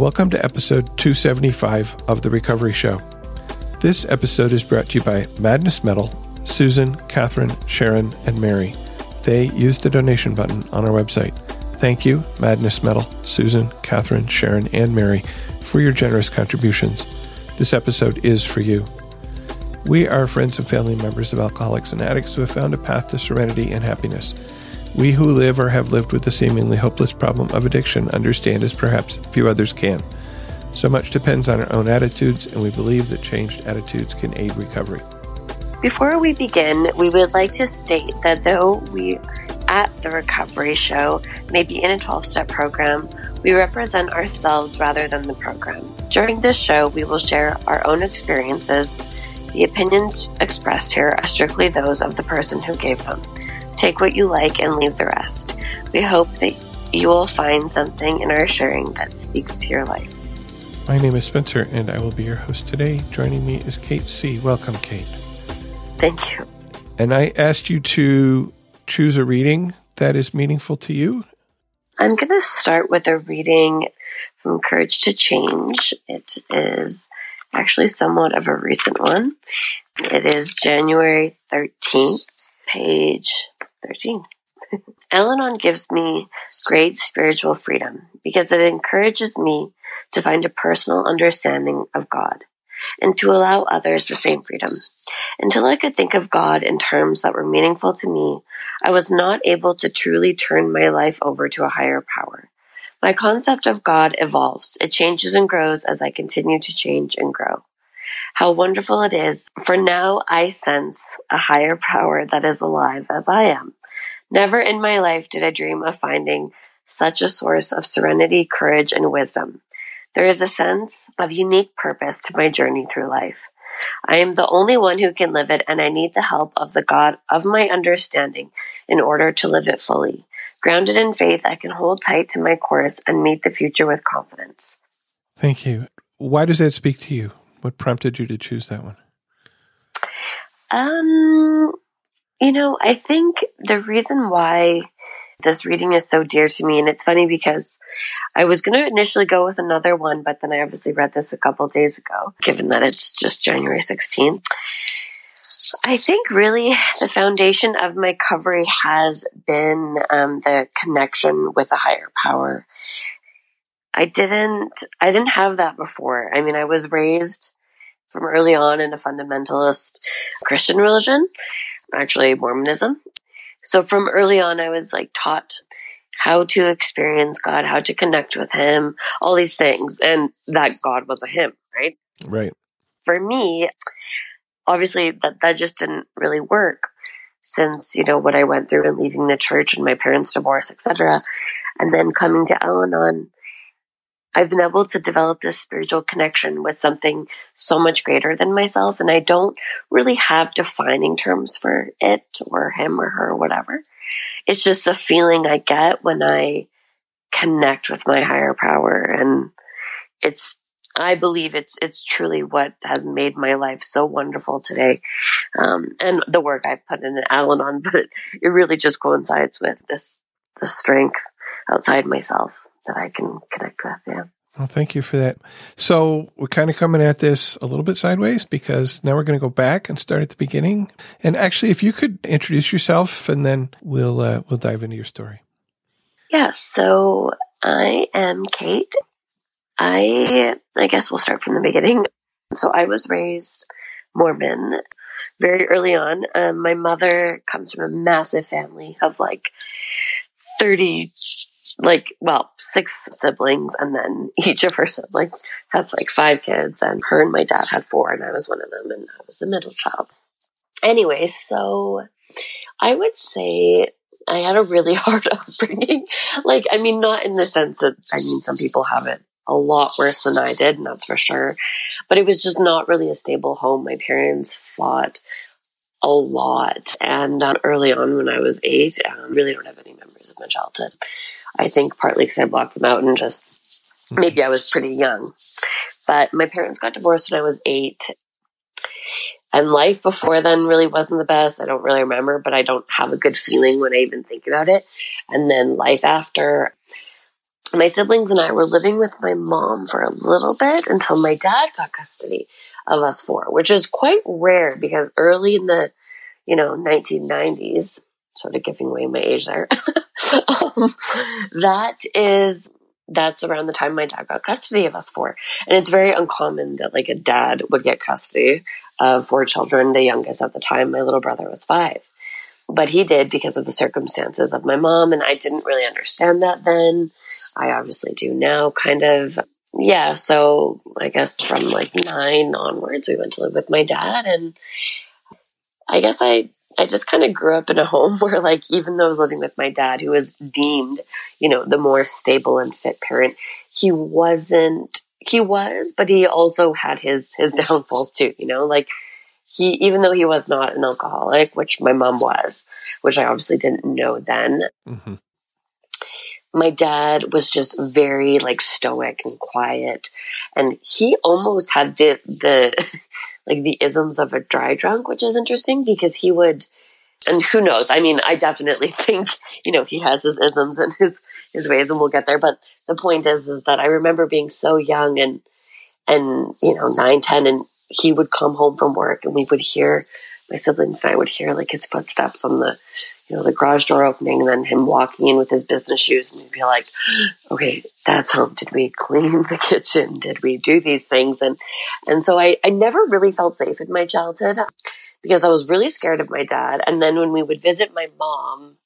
Welcome to episode 275 of The Recovery Show. This episode is brought to you by Madness Metal, Susan, Catherine, Sharon, and Mary. They used the donation button on our website. Thank you, Madness Metal, Susan, Catherine, Sharon, and Mary, for your generous contributions. This episode is for you. We are friends and family members of alcoholics and addicts who have found a path to serenity and happiness. We who live or have lived with the seemingly hopeless problem of addiction understand as perhaps few others can. So much depends on our own attitudes, and we believe that changed attitudes can aid recovery. Before we begin, we would like to state that though we at the Recovery Show may be in a 12 step program, we represent ourselves rather than the program. During this show, we will share our own experiences. The opinions expressed here are strictly those of the person who gave them. Take what you like and leave the rest. We hope that you will find something in our sharing that speaks to your life. My name is Spencer, and I will be your host today. Joining me is Kate C. Welcome, Kate. Thank you. And I asked you to choose a reading that is meaningful to you. I'm going to start with a reading from Courage to Change. It is actually somewhat of a recent one. It is January 13th, page 13. Al Anon gives me great spiritual freedom because it encourages me to find a personal understanding of God and to allow others the same freedom. Until I could think of God in terms that were meaningful to me, I was not able to truly turn my life over to a higher power. My concept of God evolves. It changes and grows as I continue to change and grow. How wonderful it is, for now I sense a higher power that is alive as I am. Never in my life did I dream of finding such a source of serenity, courage, and wisdom. There is a sense of unique purpose to my journey through life. I am the only one who can live it, and I need the help of the God of my understanding in order to live it fully. Grounded in faith, I can hold tight to my course and meet the future with confidence. Thank you. Why does that speak to you? What prompted you to choose that one? Um, you know, I think the reason why this reading is so dear to me. And it's funny because I was going to initially go with another one, but then I obviously read this a couple days ago, given that it's just January 16th. I think really the foundation of my recovery has been um, the connection with a higher power. I didn't, I didn't have that before. I mean, I was raised from early on in a fundamentalist Christian religion, actually Mormonism. So from early on, I was like taught how to experience God, how to connect with Him, all these things, and that God was a Him, right? Right. For me, obviously, that that just didn't really work since you know what I went through and leaving the church and my parents' divorce, etc., and then coming to Al-Anon I've been able to develop this spiritual connection with something so much greater than myself. And I don't really have defining terms for it or him or her or whatever. It's just a feeling I get when I connect with my higher power. And it's, I believe it's, it's truly what has made my life so wonderful today. Um, and the work I've put in Al Anon, but it, it really just coincides with this, the strength outside myself that I can connect with. Yeah. Well, thank you for that. So we're kind of coming at this a little bit sideways because now we're going to go back and start at the beginning. And actually, if you could introduce yourself, and then we'll uh, we'll dive into your story. Yeah. So I am Kate. I I guess we'll start from the beginning. So I was raised Mormon very early on. Um, my mother comes from a massive family of like thirty like, well, six siblings, and then each of her siblings had like five kids, and her and my dad had four, and I was one of them, and I was the middle child. Anyway, so I would say I had a really hard upbringing. like, I mean, not in the sense that, I mean, some people have it a lot worse than I did, and that's for sure. But it was just not really a stable home. My parents fought a lot. And um, early on, when I was eight, I um, really don't have any memories of my childhood. I think partly because I blocked them out and just maybe I was pretty young. But my parents got divorced when I was eight. And life before then really wasn't the best. I don't really remember, but I don't have a good feeling when I even think about it. And then life after, my siblings and I were living with my mom for a little bit until my dad got custody of us four, which is quite rare because early in the, you know, 1990s, sort of giving away my age there, um, that is that's around the time my dad got custody of us four. And it's very uncommon that like a dad would get custody of four children. The youngest at the time, my little brother was five. But he did because of the circumstances of my mom, and I didn't really understand that then. I obviously do now, kind of. Yeah, so I guess from like nine onwards, we went to live with my dad, and I guess I I just kind of grew up in a home where, like, even though I was living with my dad, who was deemed, you know, the more stable and fit parent, he wasn't. He was, but he also had his his downfalls too. You know, like he, even though he was not an alcoholic, which my mom was, which I obviously didn't know then. Mm-hmm. My dad was just very like stoic and quiet, and he almost had the the like the isms of a dry drunk, which is interesting because he would, and who knows? I mean, I definitely think you know he has his isms and his his ways, and we'll get there. But the point is, is that I remember being so young and and you know nine, ten, and he would come home from work, and we would hear my siblings and I would hear like his footsteps on the, you know, the garage door opening, and then him walking in with his business shoes, and we'd be like, "Okay, that's home. Did we clean the kitchen? Did we do these things?" And and so I I never really felt safe in my childhood because I was really scared of my dad. And then when we would visit my mom,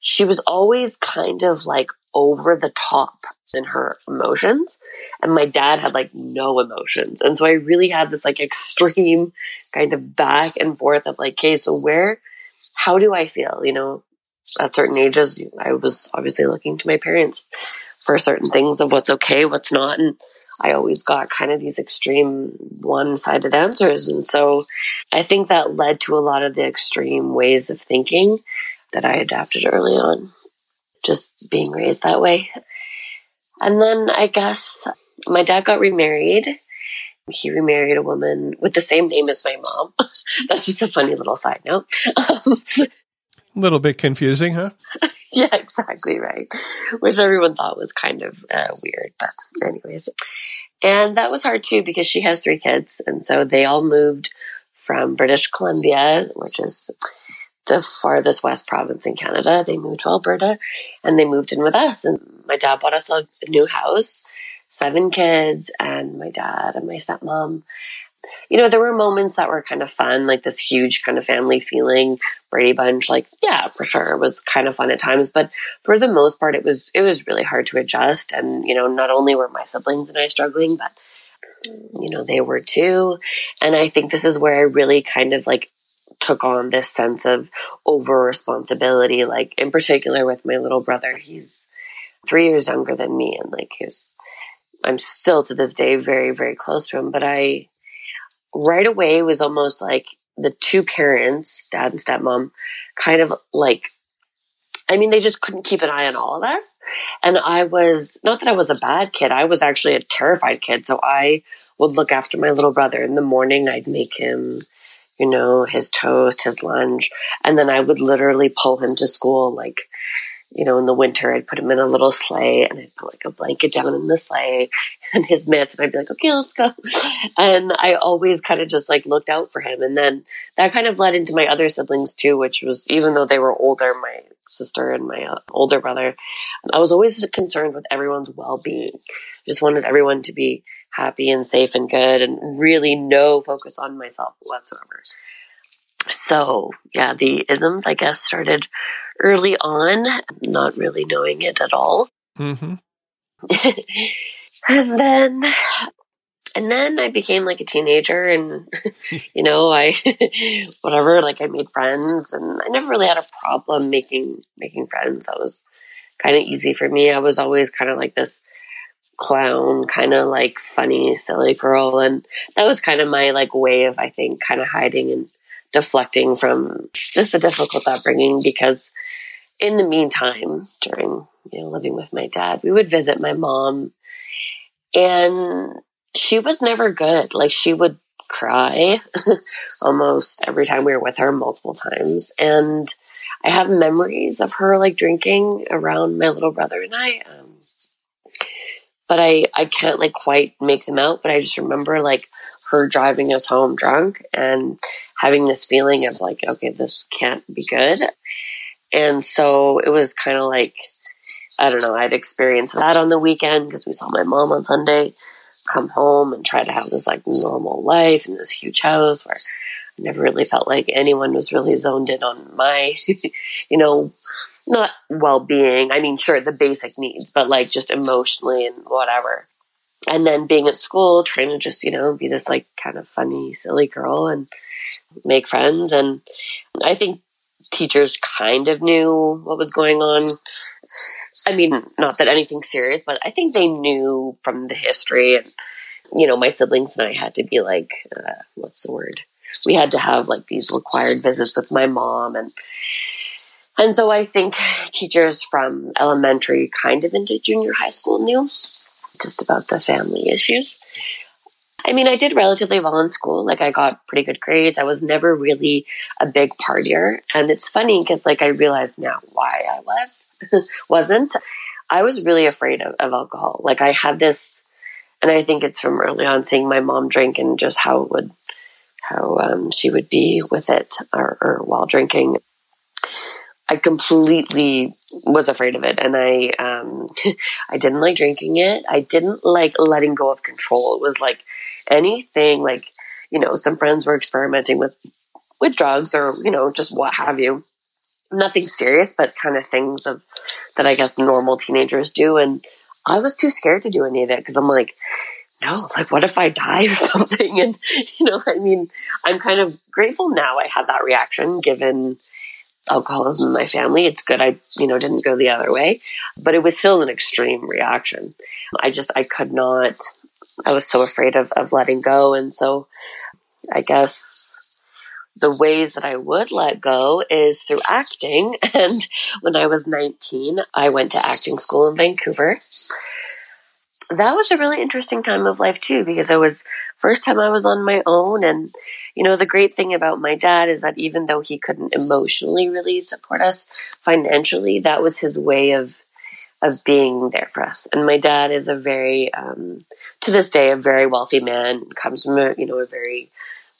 she was always kind of like over the top in her emotions. And my dad had like no emotions. And so I really had this like extreme kind of back and forth of like, okay, so where, how do I feel? You know, at certain ages, I was obviously looking to my parents for certain things of what's okay, what's not. And I always got kind of these extreme one sided answers. And so I think that led to a lot of the extreme ways of thinking that I adapted early on, just being raised that way. And then I guess my dad got remarried. He remarried a woman with the same name as my mom. That's just a funny little side note. A little bit confusing, huh? yeah, exactly right. Which everyone thought was kind of uh, weird, but anyways. And that was hard too because she has three kids, and so they all moved from British Columbia, which is the farthest west province in Canada. They moved to Alberta and they moved in with us. And my dad bought us a new house, seven kids, and my dad and my stepmom. You know, there were moments that were kind of fun, like this huge kind of family feeling, Brady Bunch. Like, yeah, for sure, it was kind of fun at times. But for the most part, it was it was really hard to adjust. And you know, not only were my siblings and I struggling, but you know, they were too. And I think this is where I really kind of like took on this sense of over responsibility. Like in particular with my little brother, he's three years younger than me, and like he's I'm still to this day very very close to him. But I right away was almost like the two parents, dad and stepmom, kind of like I mean, they just couldn't keep an eye on all of us. And I was, not that I was a bad kid, I was actually a terrified kid. So I would look after my little brother in the morning. I'd make him you know, his toast, his lunch. And then I would literally pull him to school, like, you know, in the winter, I'd put him in a little sleigh and I'd put like a blanket down in the sleigh and his mitts. And I'd be like, okay, let's go. And I always kind of just like looked out for him. And then that kind of led into my other siblings too, which was even though they were older, my sister and my uh, older brother, I was always concerned with everyone's well being. Just wanted everyone to be happy and safe and good and really no focus on myself whatsoever. So, yeah, the isms, I guess, started early on, not really knowing it at all. Mm-hmm. and then, and then I became like a teenager and, you know, I, whatever, like I made friends and I never really had a problem making, making friends. That was kind of easy for me. I was always kind of like this clown, kind of like funny, silly girl. And that was kind of my like way of, I think, kind of hiding and deflecting from just the difficult upbringing because in the meantime, during, you know, living with my dad, we would visit my mom and she was never good. Like she would cry almost every time we were with her multiple times. And I have memories of her like drinking around my little brother and I. Um, but I, I can't like quite make them out. But I just remember like her driving us home drunk and having this feeling of like, okay, this can't be good. And so it was kind of like, I don't know, I'd experienced that on the weekend because we saw my mom on Sunday come home and try to have this like normal life in this huge house where never really felt like anyone was really zoned in on my, you know, not well being. I mean, sure, the basic needs, but like just emotionally and whatever. And then being at school, trying to just, you know, be this like kind of funny, silly girl and make friends. And I think teachers kind of knew what was going on. I mean, not that anything serious, but I think they knew from the history. And, you know, my siblings and I had to be like, uh, what's the word? We had to have like these required visits with my mom and and so I think teachers from elementary kind of into junior high school knew just about the family issues. I mean, I did relatively well in school. Like, I got pretty good grades. I was never really a big partier. And it's funny because, like, I realize now why I was, wasn't. I was really afraid of, of alcohol. Like, I had this, and I think it's from early on seeing my mom drink and just how it would, how um, she would be with it or, or while drinking. I completely was afraid of it, and I um, I didn't like drinking it. I didn't like letting go of control. It was like anything, like you know, some friends were experimenting with with drugs or you know just what have you. Nothing serious, but kind of things of that I guess normal teenagers do, and I was too scared to do any of it because I'm like, no, like what if I die or something? And you know, I mean, I'm kind of grateful now I had that reaction given alcoholism in my family. It's good I, you know, didn't go the other way, but it was still an extreme reaction. I just, I could not, I was so afraid of, of letting go. And so I guess the ways that I would let go is through acting. And when I was 19, I went to acting school in Vancouver. That was a really interesting time of life too, because it was first time I was on my own and you know, the great thing about my dad is that even though he couldn't emotionally really support us financially, that was his way of of being there for us. And my dad is a very, um, to this day, a very wealthy man. Comes from a you know a very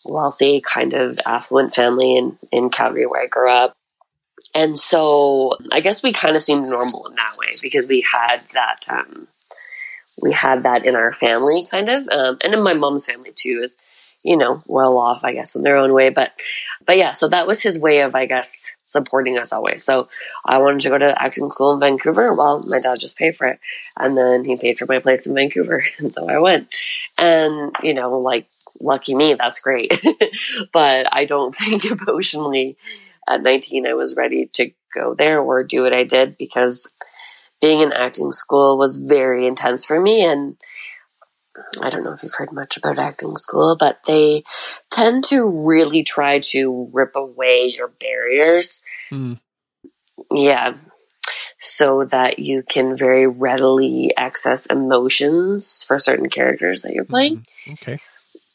wealthy kind of affluent family in in Calgary where I grew up. And so I guess we kind of seemed normal in that way because we had that um, we had that in our family kind of um, and in my mom's family too is you know, well off, I guess, in their own way. But, but yeah, so that was his way of, I guess, supporting us always. So I wanted to go to acting school in Vancouver. Well, my dad just paid for it. And then he paid for my place in Vancouver. And so I went. And, you know, like, lucky me, that's great. but I don't think emotionally at 19 I was ready to go there or do what I did because being in acting school was very intense for me. And, I don't know if you've heard much about acting school, but they tend to really try to rip away your barriers. Mm. Yeah. So that you can very readily access emotions for certain characters that you're playing. Mm. Okay.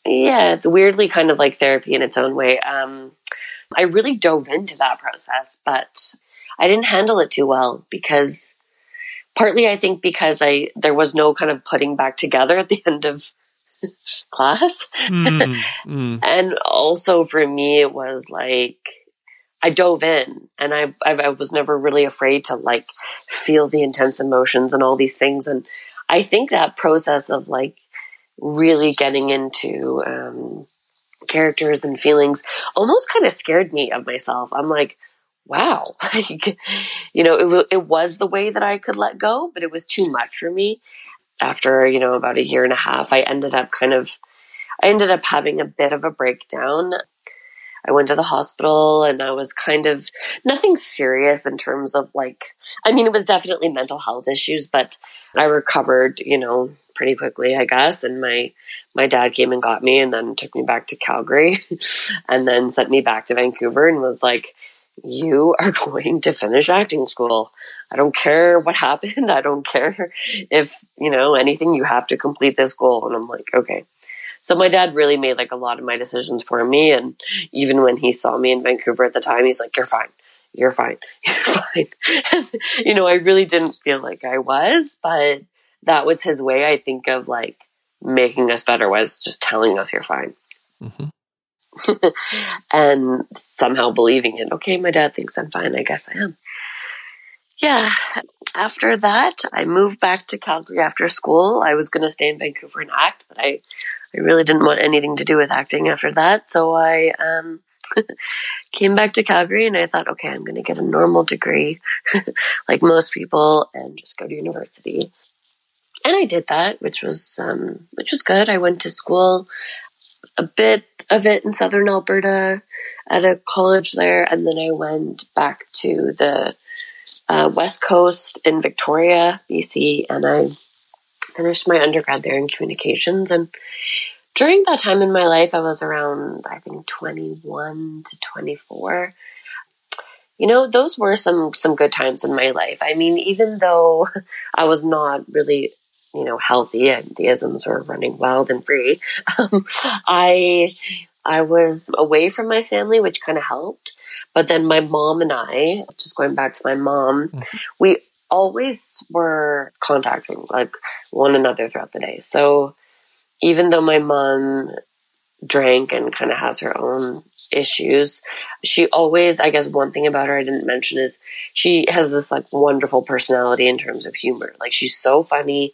Yeah, it's weirdly kind of like therapy in its own way. Um, I really dove into that process, but I didn't handle it too well because partly I think because I there was no kind of putting back together at the end of class. Mm, mm. and also for me it was like I dove in and I, I, I was never really afraid to like feel the intense emotions and all these things and I think that process of like really getting into um, characters and feelings almost kind of scared me of myself. I'm like, wow, like, you know, it, it was the way that I could let go, but it was too much for me. After, you know, about a year and a half, I ended up kind of, I ended up having a bit of a breakdown. I went to the hospital and I was kind of nothing serious in terms of like, I mean, it was definitely mental health issues, but I recovered, you know, pretty quickly, I guess. And my, my dad came and got me and then took me back to Calgary and then sent me back to Vancouver and was like, you are going to finish acting school. I don't care what happened. I don't care if, you know, anything, you have to complete this goal. And I'm like, okay. So my dad really made like a lot of my decisions for me. And even when he saw me in Vancouver at the time, he's like, you're fine. You're fine. You're fine. And, you know, I really didn't feel like I was, but that was his way, I think, of like making us better was just telling us you're fine. Mm-hmm. and somehow believing it. Okay, my dad thinks I'm fine. I guess I am. Yeah. After that, I moved back to Calgary after school. I was going to stay in Vancouver and act, but I, I really didn't want anything to do with acting after that. So I um, came back to Calgary and I thought, okay, I'm going to get a normal degree like most people and just go to university. And I did that, which was um, which was good. I went to school a bit of it in southern Alberta at a college there, and then I went back to the uh, west coast in Victoria, BC, and I finished my undergrad there in communications. And during that time in my life, I was around I think twenty one to twenty four. You know, those were some some good times in my life. I mean, even though I was not really you know, healthy and the isms were running wild and free, um, I I was away from my family, which kind of helped. But then my mom and I, just going back to my mom, mm-hmm. we always were contacting like one another throughout the day. So even though my mom drank and kind of has her own issues. She always, I guess, one thing about her I didn't mention is she has this like wonderful personality in terms of humor. Like she's so funny,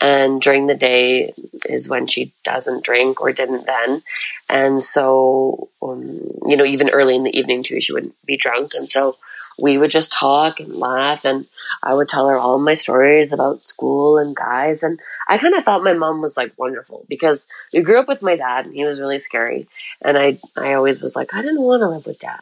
and during the day is when she doesn't drink or didn't then, and so um, you know even early in the evening too she wouldn't be drunk, and so we would just talk and laugh and I would tell her all my stories about school and guys and I kind of thought my mom was like wonderful because we grew up with my dad and he was really scary and I I always was like I didn't want to live with dad.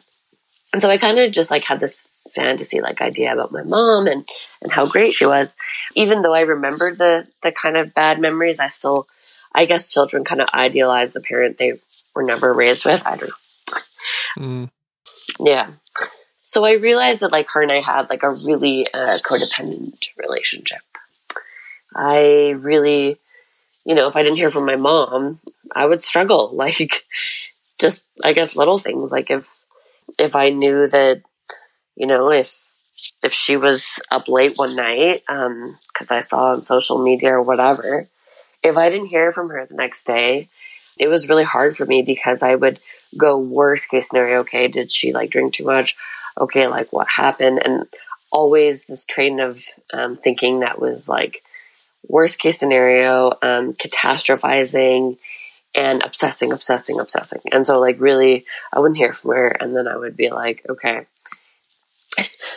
And so I kind of just like had this fantasy like idea about my mom and and how great she was. Even though I remembered the the kind of bad memories, I still I guess children kind of idealize the parent they were never raised with. I don't know. Mm. Yeah. So I realized that like her and I had like a really uh, codependent relationship. I really, you know, if I didn't hear from my mom, I would struggle. Like, just I guess little things. Like if if I knew that, you know, if if she was up late one night, um, because I saw on social media or whatever, if I didn't hear from her the next day, it was really hard for me because I would go worst case scenario. Okay, did she like drink too much? Okay, like what happened? And always this train of um, thinking that was like worst case scenario, um, catastrophizing and obsessing, obsessing, obsessing. And so, like, really, I wouldn't hear from her. And then I would be like, okay.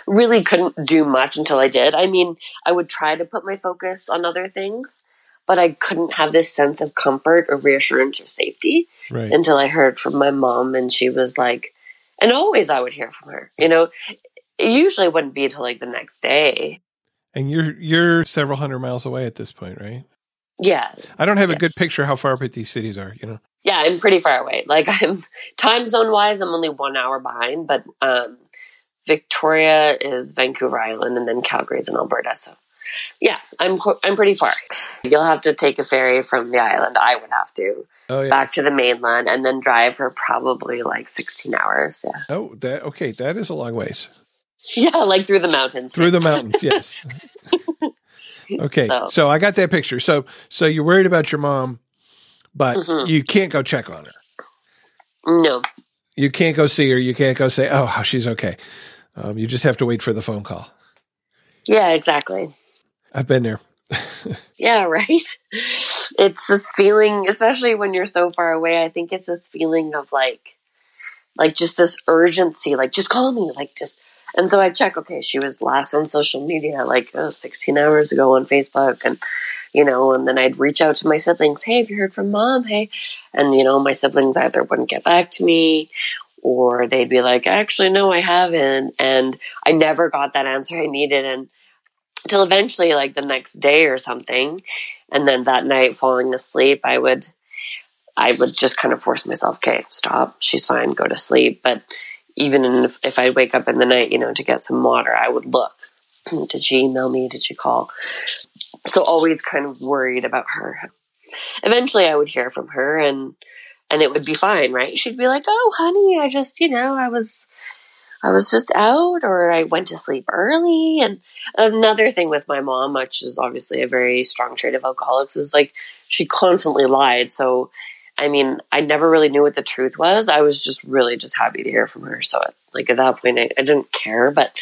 really couldn't do much until I did. I mean, I would try to put my focus on other things, but I couldn't have this sense of comfort or reassurance or safety right. until I heard from my mom and she was like, and always I would hear from her. You know, it usually wouldn't be until like the next day. And you're you're several hundred miles away at this point, right? Yeah. I don't have yes. a good picture how far apart these cities are, you know. Yeah, I'm pretty far away. Like I'm time zone wise, I'm only one hour behind, but um, Victoria is Vancouver Island, and then Calgary is in Alberta. So yeah, I'm I'm pretty far. You'll have to take a ferry from the island. I would have to oh, yeah. back to the mainland and then drive for probably like 16 hours. Yeah. Oh, that okay. That is a long ways. Yeah, like through the mountains. Through the mountains, yes. okay, so. so. I got that picture. So so you're worried about your mom, but mm-hmm. you can't go check on her. No. You can't go see her. You can't go say, "Oh, she's okay." Um, you just have to wait for the phone call. Yeah, exactly. I've been there. yeah, right. It's this feeling, especially when you're so far away. I think it's this feeling of like, like just this urgency, like just call me, like just. And so I check. Okay, she was last on social media like oh, 16 hours ago on Facebook, and you know, and then I'd reach out to my siblings. Hey, have you heard from mom? Hey, and you know, my siblings either wouldn't get back to me, or they'd be like, actually, no, I haven't, and I never got that answer I needed, and till eventually like the next day or something. And then that night falling asleep i would i would just kind of force myself okay stop. She's fine. Go to sleep. But even if, if i wake up in the night you know to get some water i would look. Did she email me? Did she call? So always kind of worried about her. Eventually i would hear from her and and it would be fine right? She'd be like oh honey i just you know i was I was just out or I went to sleep early. And another thing with my mom, which is obviously a very strong trait of alcoholics, is like she constantly lied. So, I mean, I never really knew what the truth was. I was just really just happy to hear from her. So, like at that point, I, I didn't care, but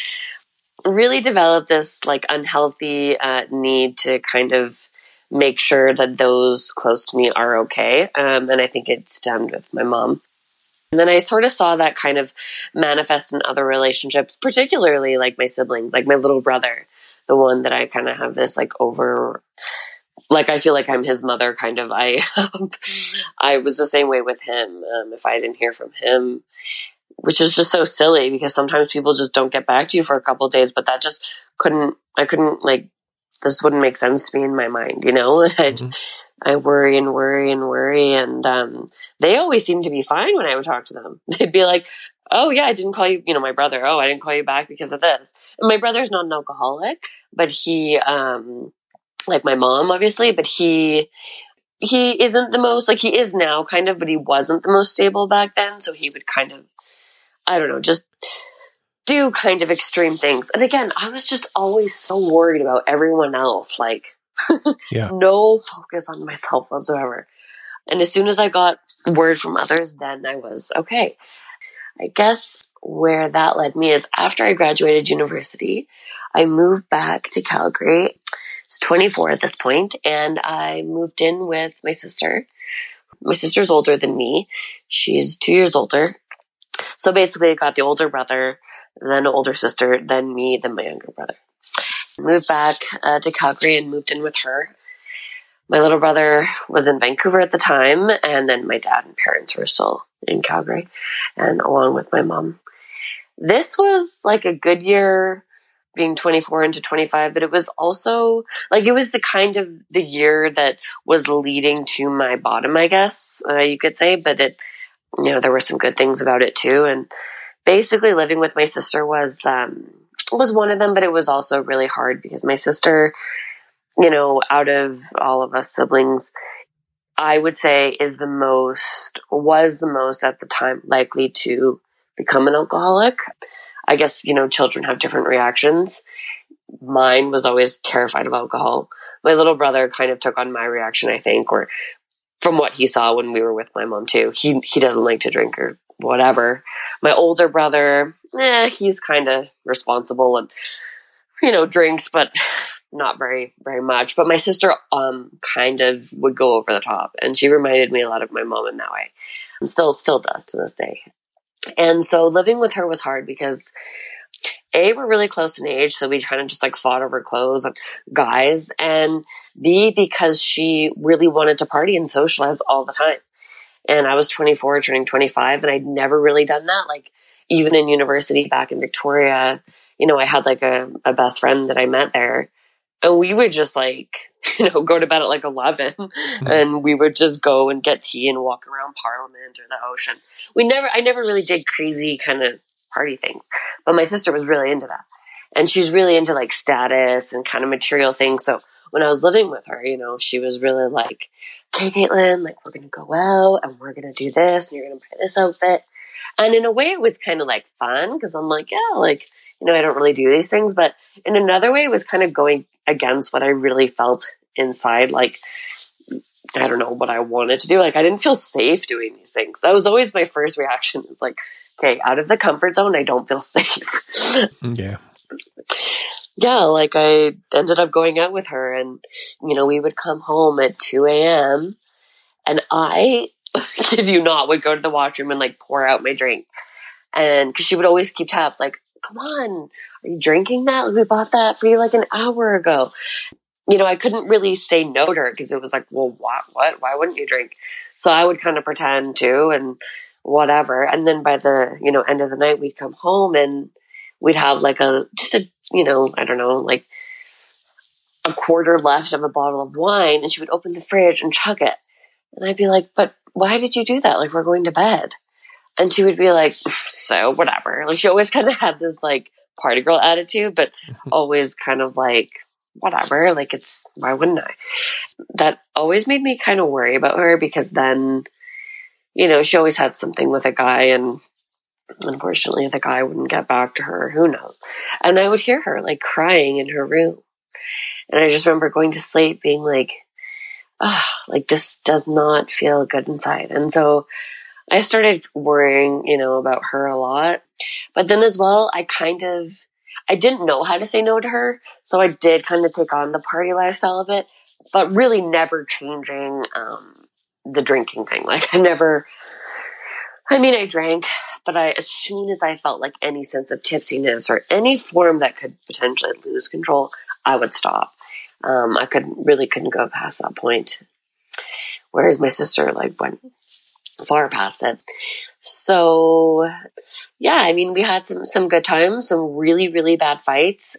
really developed this like unhealthy uh, need to kind of make sure that those close to me are okay. Um, and I think it stemmed with my mom. And then I sort of saw that kind of manifest in other relationships, particularly like my siblings, like my little brother, the one that I kind of have this like over, like I feel like I'm his mother kind of. I, I was the same way with him. Um, if I didn't hear from him, which is just so silly because sometimes people just don't get back to you for a couple days, but that just couldn't, I couldn't like, this wouldn't make sense to me in my mind, you know? Mm-hmm. I worry and worry and worry. And um, they always seem to be fine when I would talk to them. They'd be like, oh, yeah, I didn't call you, you know, my brother, oh, I didn't call you back because of this. And my brother's not an alcoholic, but he, um, like my mom, obviously, but he, he isn't the most, like he is now kind of, but he wasn't the most stable back then. So he would kind of, I don't know, just do kind of extreme things. And again, I was just always so worried about everyone else. Like, yeah. no focus on myself whatsoever. And as soon as I got word from others, then I was okay. I guess where that led me is after I graduated university, I moved back to Calgary. It's 24 at this point, and I moved in with my sister. My sister's older than me. She's two years older. So basically, I got the older brother, then older sister, then me, then my younger brother moved back uh, to Calgary and moved in with her. My little brother was in Vancouver at the time, and then my dad and parents were still in Calgary, and along with my mom. This was like a good year being 24 into 25, but it was also like it was the kind of the year that was leading to my bottom, I guess uh, you could say. But it, you know, there were some good things about it too. And basically, living with my sister was um, was one of them, but it was also really hard because my sister, you know, out of all of us siblings, I would say is the most, was the most at the time likely to become an alcoholic. I guess, you know, children have different reactions. Mine was always terrified of alcohol. My little brother kind of took on my reaction, I think, or from what he saw when we were with my mom too. He he doesn't like to drink or whatever. My older brother, eh, he's kind of responsible and you know drinks, but not very very much. But my sister um kind of would go over the top, and she reminded me a lot of my mom in that way. Still still does to this day. And so living with her was hard because a we're really close in age, so we kind of just like fought over clothes and guys, and B because she really wanted to party and socialize all the time. And I was 24, turning 25, and I'd never really done that. Like even in university back in Victoria, you know, I had like a, a best friend that I met there. And we would just like, you know, go to bed at like 11 mm-hmm. and we would just go and get tea and walk around Parliament or the ocean. We never, I never really did crazy kind of party things, but my sister was really into that. And she's really into like status and kind of material things. So when I was living with her, you know, she was really like, okay, Caitlin, like we're going to go out and we're going to do this and you're going to buy this outfit. And in a way, it was kind of like fun because I'm like, yeah, like, you know, I don't really do these things. But in another way, it was kind of going against what I really felt inside. Like, I don't know what I wanted to do. Like, I didn't feel safe doing these things. That was always my first reaction is like, okay, out of the comfort zone, I don't feel safe. Mm, yeah. Yeah, like I ended up going out with her and, you know, we would come home at 2 a.m. and I kid you not, would go to the washroom and like pour out my drink. And cause she would always keep tabs, like, come on, are you drinking that? We bought that for you like an hour ago. You know, I couldn't really say no to her because it was like, well, what, what, why wouldn't you drink? So I would kind of pretend to and whatever. And then by the, you know, end of the night, we'd come home and we'd have like a, just a, you know, I don't know, like a quarter left of a bottle of wine and she would open the fridge and chug it. And I'd be like, but why did you do that? Like, we're going to bed. And she would be like, so whatever. Like, she always kind of had this like party girl attitude, but mm-hmm. always kind of like, whatever. Like, it's, why wouldn't I? That always made me kind of worry about her because then, you know, she always had something with a guy and unfortunately, the guy wouldn't get back to her. Who knows? And I would hear her like crying in her room. And I just remember going to sleep being like, oh, like this does not feel good inside. And so I started worrying, you know, about her a lot. But then as well, I kind of, I didn't know how to say no to her. So I did kind of take on the party lifestyle of it, but really never changing, um, the drinking thing. Like I never, I mean, I drank, but I, as soon as I felt like any sense of tipsiness or any form that could potentially lose control, I would stop. Um, I could really couldn't go past that point. Whereas my sister like went far past it. So yeah, I mean, we had some, some good times, some really, really bad fights.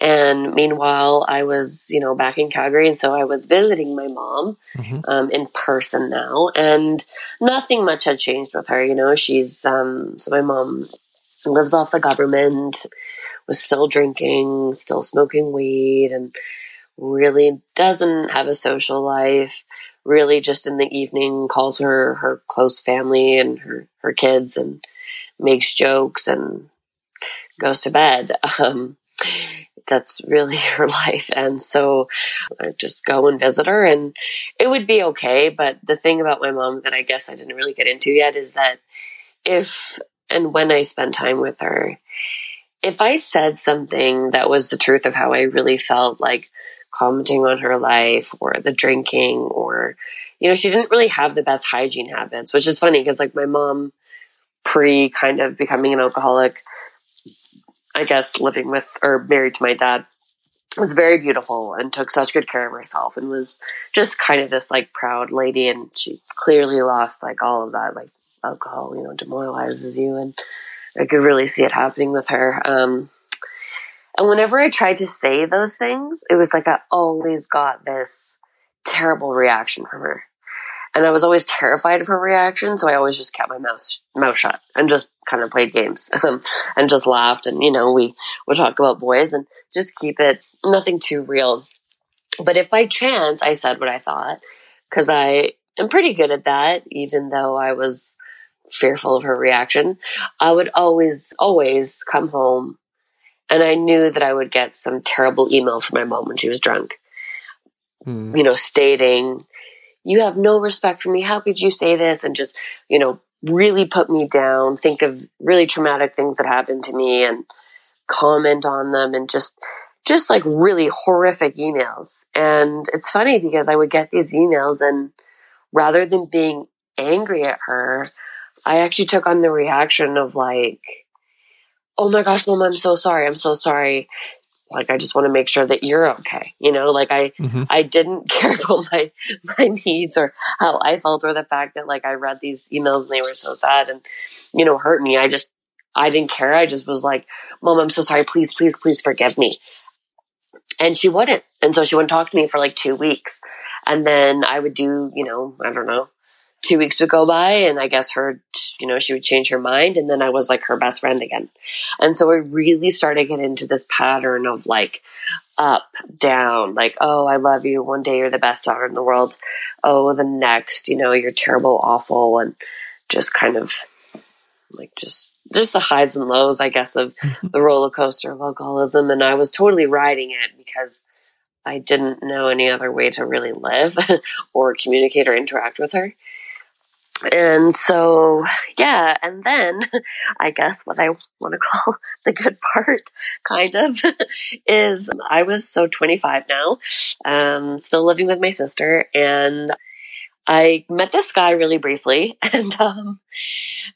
And meanwhile, I was, you know, back in Calgary. And so I was visiting my mom mm-hmm. um, in person now. And nothing much had changed with her. You know, she's, um, so my mom lives off the government, was still drinking, still smoking weed, and really doesn't have a social life. Really, just in the evening, calls her her close family and her her kids, and makes jokes and goes to bed. Um, that's really her life. And so I just go and visit her and it would be okay. But the thing about my mom that I guess I didn't really get into yet is that if and when I spend time with her, if I said something that was the truth of how I really felt, like commenting on her life or the drinking or, you know, she didn't really have the best hygiene habits, which is funny because like my mom pre kind of becoming an alcoholic, I guess living with or married to my dad was very beautiful and took such good care of herself and was just kind of this like proud lady and she clearly lost like all of that like alcohol you know demoralizes you and i could really see it happening with her um, and whenever i tried to say those things it was like i always got this terrible reaction from her and I was always terrified of her reaction, so I always just kept my mouth mouth shut and just kind of played games and just laughed. And you know, we would talk about boys and just keep it nothing too real. But if by chance I said what I thought, because I am pretty good at that, even though I was fearful of her reaction, I would always, always come home and I knew that I would get some terrible email from my mom when she was drunk. Mm. You know, stating you have no respect for me. How could you say this? And just, you know, really put me down, think of really traumatic things that happened to me and comment on them and just, just like really horrific emails. And it's funny because I would get these emails and rather than being angry at her, I actually took on the reaction of like, oh my gosh, mom, I'm so sorry. I'm so sorry. Like i just want to make sure that you're okay you know? Like i mm-hmm. i didn't care about my my needs or how i felt or the fact that like i read these emails and they were so sad and you know hurt me. I just i didn't care. I just was like mom i'm so sorry. Please please please forgive me. And she wouldn't. And so she wouldn't talk to me for like two weeks. And then i would do you know i don't know two weeks would go by and I guess her, you know, she would change her mind. And then I was like her best friend again. And so I really started getting into this pattern of like up, down, like, oh, I love you. One day you're the best daughter in the world. Oh, the next, you know, you're terrible, awful. And just kind of like just, just the highs and lows, I guess, of mm-hmm. the roller coaster of alcoholism. And I was totally riding it because I didn't know any other way to really live or communicate or interact with her and so yeah and then i guess what i want to call the good part kind of is i was so 25 now um still living with my sister and i met this guy really briefly and um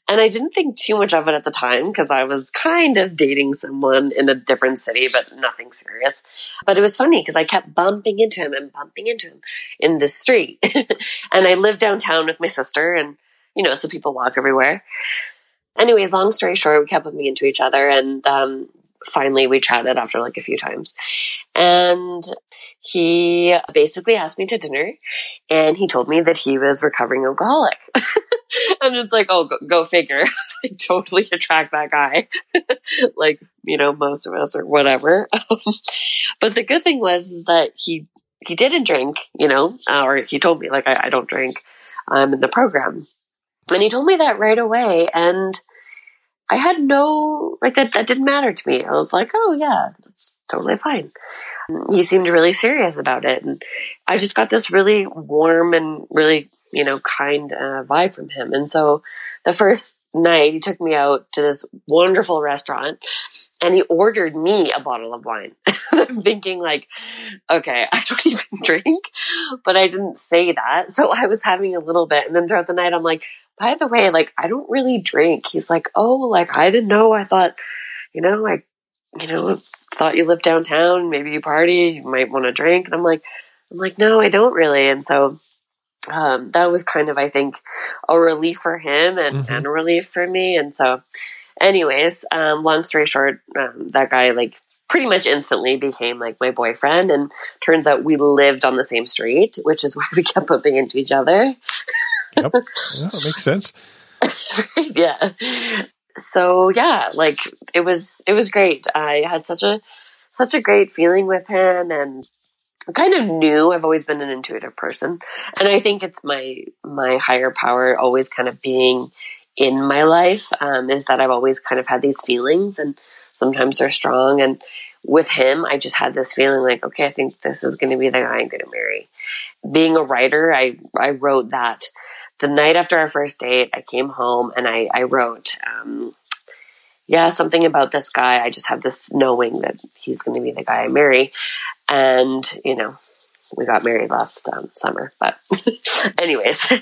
and I didn't think too much of it at the time because I was kind of dating someone in a different city, but nothing serious. But it was funny because I kept bumping into him and bumping into him in the street. and I lived downtown with my sister and, you know, so people walk everywhere. Anyways, long story short, we kept bumping into each other and, um, finally we chatted after like a few times. And he basically asked me to dinner and he told me that he was recovering alcoholic. and it's like, oh, go, go figure. I totally attract that guy. like, you know, most of us or whatever. but the good thing was is that he, he didn't drink, you know, uh, or he told me like, I, I don't drink. I'm in the program. And he told me that right away. And I had no, like, that, that didn't matter to me. I was like, oh, yeah, that's totally fine. He seemed really serious about it. And I just got this really warm and really, you know, kind uh, vibe from him. And so the first night, he took me out to this wonderful restaurant and he ordered me a bottle of wine. I'm thinking like, okay, I don't even drink, but I didn't say that. So I was having a little bit. And then throughout the night, I'm like, by the way, like, I don't really drink. He's like, oh, like, I didn't know. I thought, you know, like, you know, thought you lived downtown. Maybe you party. You might want to drink. And I'm like, I'm like, no, I don't really. And so um, that was kind of, I think, a relief for him and, mm-hmm. and a relief for me. And so, anyways, um, long story short, um, that guy like pretty much instantly became like my boyfriend. And turns out we lived on the same street, which is why we kept bumping into each other. Yep, yeah, makes sense. yeah. So yeah, like it was it was great. I had such a such a great feeling with him and kind of knew I've always been an intuitive person. And I think it's my my higher power always kind of being in my life um, is that I've always kind of had these feelings and sometimes they're strong and with him I just had this feeling like okay I think this is going to be the guy I'm going to marry. Being a writer I I wrote that the night after our first date I came home and I I wrote um, yeah something about this guy. I just have this knowing that he's going to be the guy I marry. And you know we got married last um, summer but anyways.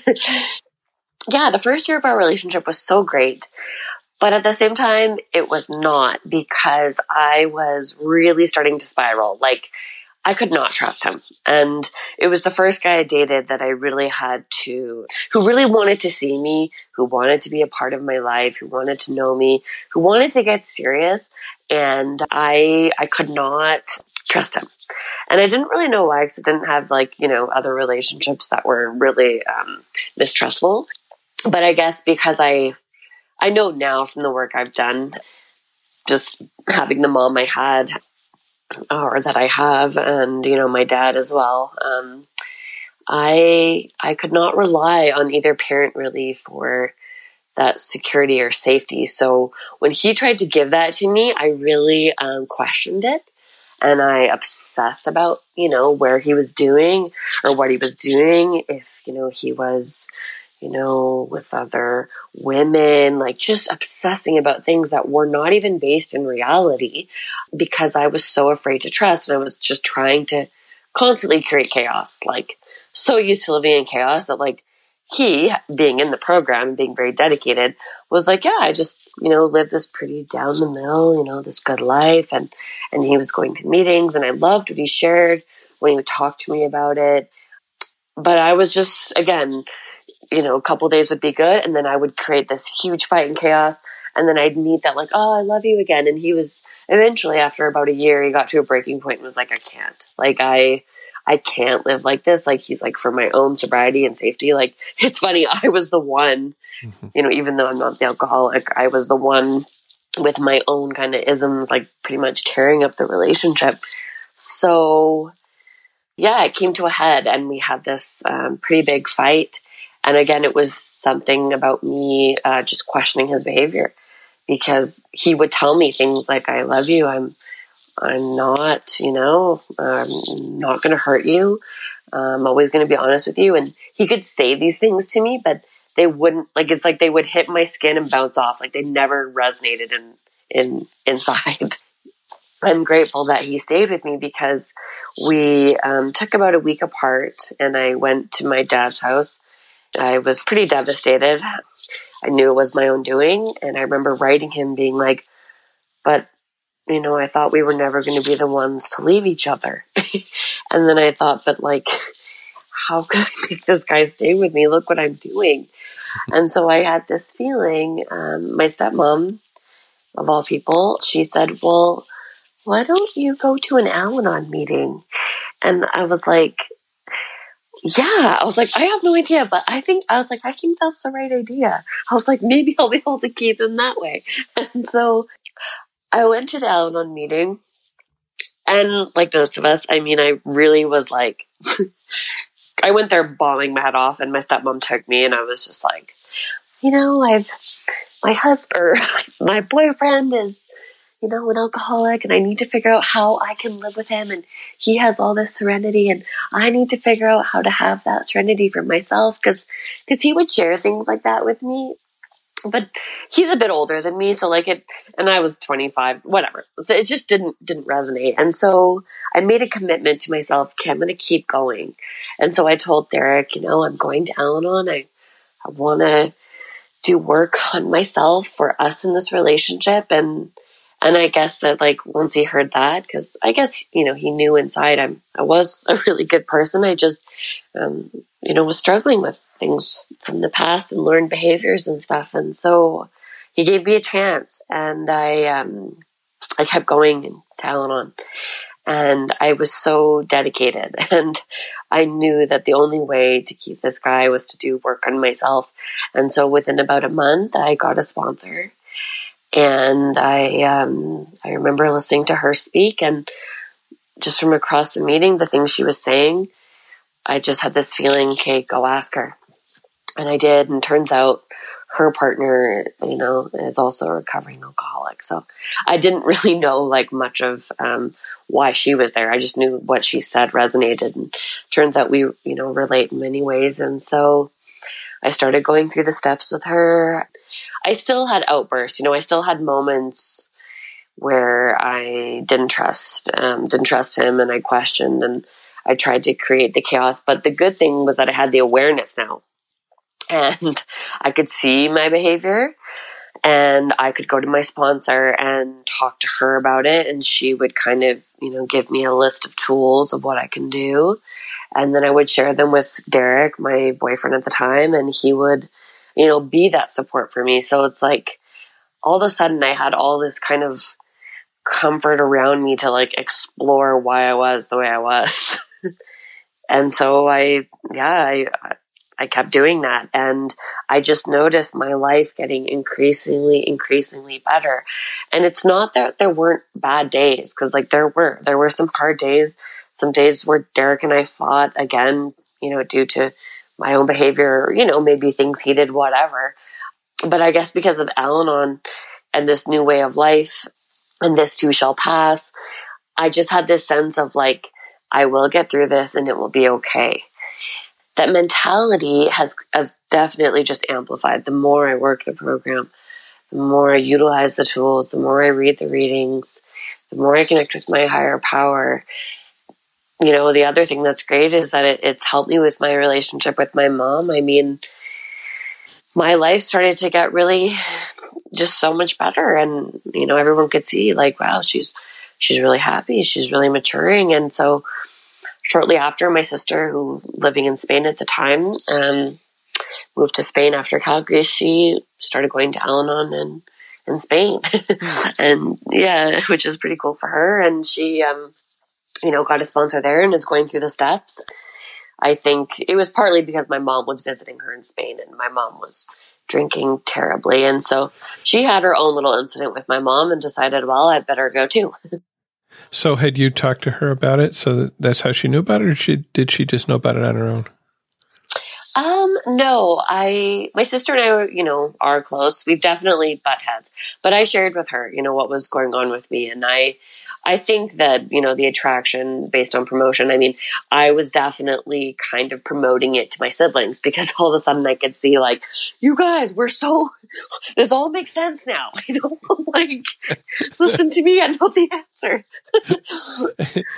Yeah the first year of our relationship was so great but at the same time it was not because i was really starting to spiral. Like I could not trust him. And it was the first guy I dated that I really had to, who really wanted to see me, who wanted to be a part of my life, who wanted to know me, who wanted to get serious. And I, I could not trust him. And I didn't really know why because I didn't have like, you know, other relationships that were really um, mistrustful. But I guess because I, I know now from the work I've done, just having the mom I had or that I have, and you know my dad as well. Um, I I could not rely on either parent really for that security or safety. So when he tried to give that to me, I really um, questioned it and I obsessed about, you know, where he was doing or what he was doing, if, you know, he was, you know, with other women, like just obsessing about things that were not even based in reality because I was so afraid to trust and I was just trying to constantly create chaos. Like, so used to living in chaos that, like, he, being in the program and being very dedicated, was like, yeah, I just, you know, live this pretty down the middle, you know, this good life. And, and he was going to meetings and I loved what he shared when he would talk to me about it. But I was just, again, you know, a couple days would be good. And then I would create this huge fight and chaos. And then I'd need that, like, oh, I love you again. And he was eventually, after about a year, he got to a breaking point and was like, I can't. Like, I, I can't live like this. Like he's like for my own sobriety and safety. Like it's funny. I was the one, mm-hmm. you know, even though I'm not the alcoholic, I was the one with my own kind of isms, like pretty much tearing up the relationship. So yeah, it came to a head and we had this um, pretty big fight. And again, it was something about me uh, just questioning his behavior because he would tell me things like, I love you. I'm, I'm not, you know, I'm not going to hurt you. I'm always going to be honest with you. And he could say these things to me, but they wouldn't like. It's like they would hit my skin and bounce off. Like they never resonated in in inside. I'm grateful that he stayed with me because we um, took about a week apart, and I went to my dad's house. I was pretty devastated. I knew it was my own doing, and I remember writing him being like, "But you know, I thought we were never going to be the ones to leave each other. and then I thought, but like, how can I make this guy stay with me? Look what I'm doing. and so I had this feeling. Um, my stepmom, of all people, she said, well, why don't you go to an Al Anon meeting? And I was like, yeah, I was like, I have no idea, but I think, I was like, I think that's the right idea. I was like, maybe I'll be able to keep him that way. And so I went to the Al Anon meeting, and like most of us, I mean, I really was like, I went there bawling my head off, and my stepmom took me, and I was just like, you know, I've my husband my boyfriend is you know, an alcoholic and I need to figure out how I can live with him and he has all this serenity and I need to figure out how to have that serenity for myself because because he would share things like that with me. But he's a bit older than me, so like it and I was 25, whatever. So it just didn't didn't resonate. And so I made a commitment to myself, okay, I'm gonna keep going. And so I told Derek, you know, I'm going to Al Anon. I I wanna do work on myself for us in this relationship and and I guess that like once he heard that, because I guess you know he knew inside I'm I was a really good person. I just um, you know was struggling with things from the past and learned behaviors and stuff, and so he gave me a chance, and I um, I kept going and Al Anon, and I was so dedicated, and I knew that the only way to keep this guy was to do work on myself, and so within about a month, I got a sponsor and I um, I remember listening to her speak, and just from across the meeting, the things she was saying, I just had this feeling, okay, go ask her, and I did, and turns out her partner, you know, is also a recovering alcoholic. So I didn't really know like much of um, why she was there. I just knew what she said resonated, and turns out we, you know, relate in many ways, and so. I started going through the steps with her. I still had outbursts. You know, I still had moments where I didn't trust, um, didn't trust him, and I questioned, and I tried to create the chaos. But the good thing was that I had the awareness now, and I could see my behavior, and I could go to my sponsor and talk to her about it, and she would kind of, you know, give me a list of tools of what I can do, and then I would share them with Derek, my boyfriend at the time, and he would you know, be that support for me. So it's like all of a sudden I had all this kind of comfort around me to like explore why I was the way I was. and so I, yeah, I, I kept doing that. And I just noticed my life getting increasingly, increasingly better. And it's not that there weren't bad days, because like there were, there were some hard days, some days where Derek and I fought again, you know, due to my own behavior, you know, maybe things he did, whatever. But I guess because of Al Anon and this new way of life and this too shall pass, I just had this sense of like, I will get through this and it will be okay. That mentality has, has definitely just amplified. The more I work the program, the more I utilize the tools, the more I read the readings, the more I connect with my higher power you know, the other thing that's great is that it, it's helped me with my relationship with my mom. I mean, my life started to get really just so much better and you know everyone could see like wow she's she's really happy she's really maturing and so shortly after my sister who living in spain at the time um, moved to spain after calgary she started going to al-anon in, in spain hmm. and yeah which is pretty cool for her and she um, you know, got a sponsor there and is going through the steps. I think it was partly because my mom was visiting her in Spain and my mom was drinking terribly. And so she had her own little incident with my mom and decided, well, I'd better go too. so had you talked to her about it? So that's how she knew about it or she, did she just know about it on her own? Um, no, I, my sister and I, you know, are close. We've definitely butt heads, but I shared with her, you know, what was going on with me. And I, I think that, you know, the attraction based on promotion, I mean, I was definitely kind of promoting it to my siblings because all of a sudden I could see like, you guys, we're so, this all makes sense now. You know, like, listen to me, I know the answer.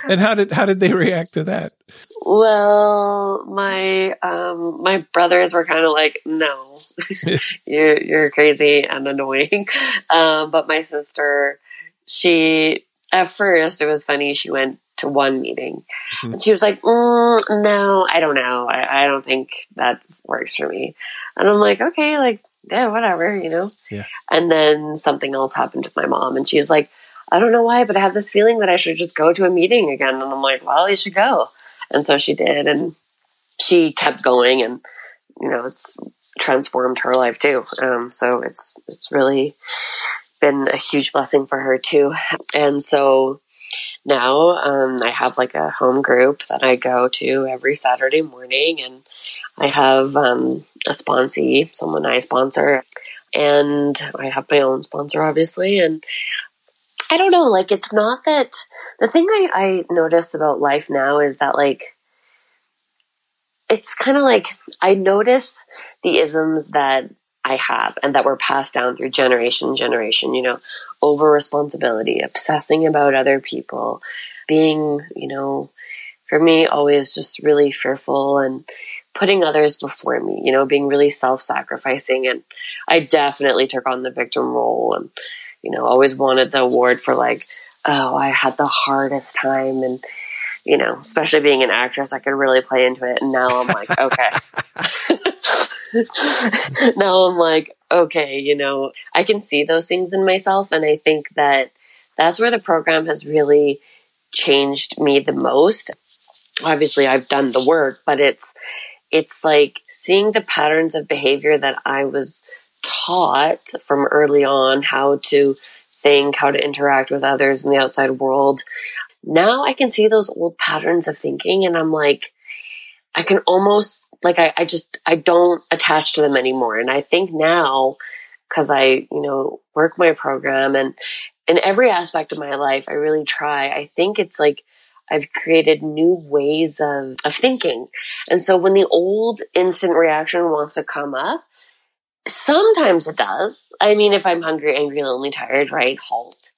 and how did, how did they react to that? Well, my, um, my brothers were kind of like, no, you're, you're crazy and annoying. Um, but my sister, she at first it was funny. She went to one meeting mm-hmm. and she was like, mm, no, I don't know. I, I, don't think that works for me. And I'm like, okay, like, yeah, whatever, you know? Yeah. And then something else happened with my mom and she was like, I don't know why, but I have this feeling that I should just go to a meeting again. And I'm like, well, you should go. And so she did. And she kept going and, you know, it's transformed her life too. Um, so it's, it's really, been a huge blessing for her too. And so now um, I have like a home group that I go to every Saturday morning, and I have um, a sponsee, someone I sponsor, and I have my own sponsor, obviously. And I don't know, like, it's not that the thing I, I notice about life now is that, like, it's kind of like I notice the isms that I have and that were passed down through generation generation, you know, over responsibility, obsessing about other people, being, you know, for me, always just really fearful and putting others before me, you know, being really self sacrificing. And I definitely took on the victim role and, you know, always wanted the award for like, oh, I had the hardest time. And, you know, especially being an actress, I could really play into it. And now I'm like, okay. now I'm like, okay, you know, I can see those things in myself. And I think that that's where the program has really changed me the most. Obviously, I've done the work, but it's, it's like seeing the patterns of behavior that I was taught from early on how to think, how to interact with others in the outside world. Now I can see those old patterns of thinking and I'm like, I can almost like I, I just I don't attach to them anymore. And I think now because I, you know, work my program and in every aspect of my life, I really try. I think it's like I've created new ways of, of thinking. And so when the old instant reaction wants to come up, sometimes it does. I mean, if I'm hungry, angry, lonely, tired, right? Halt.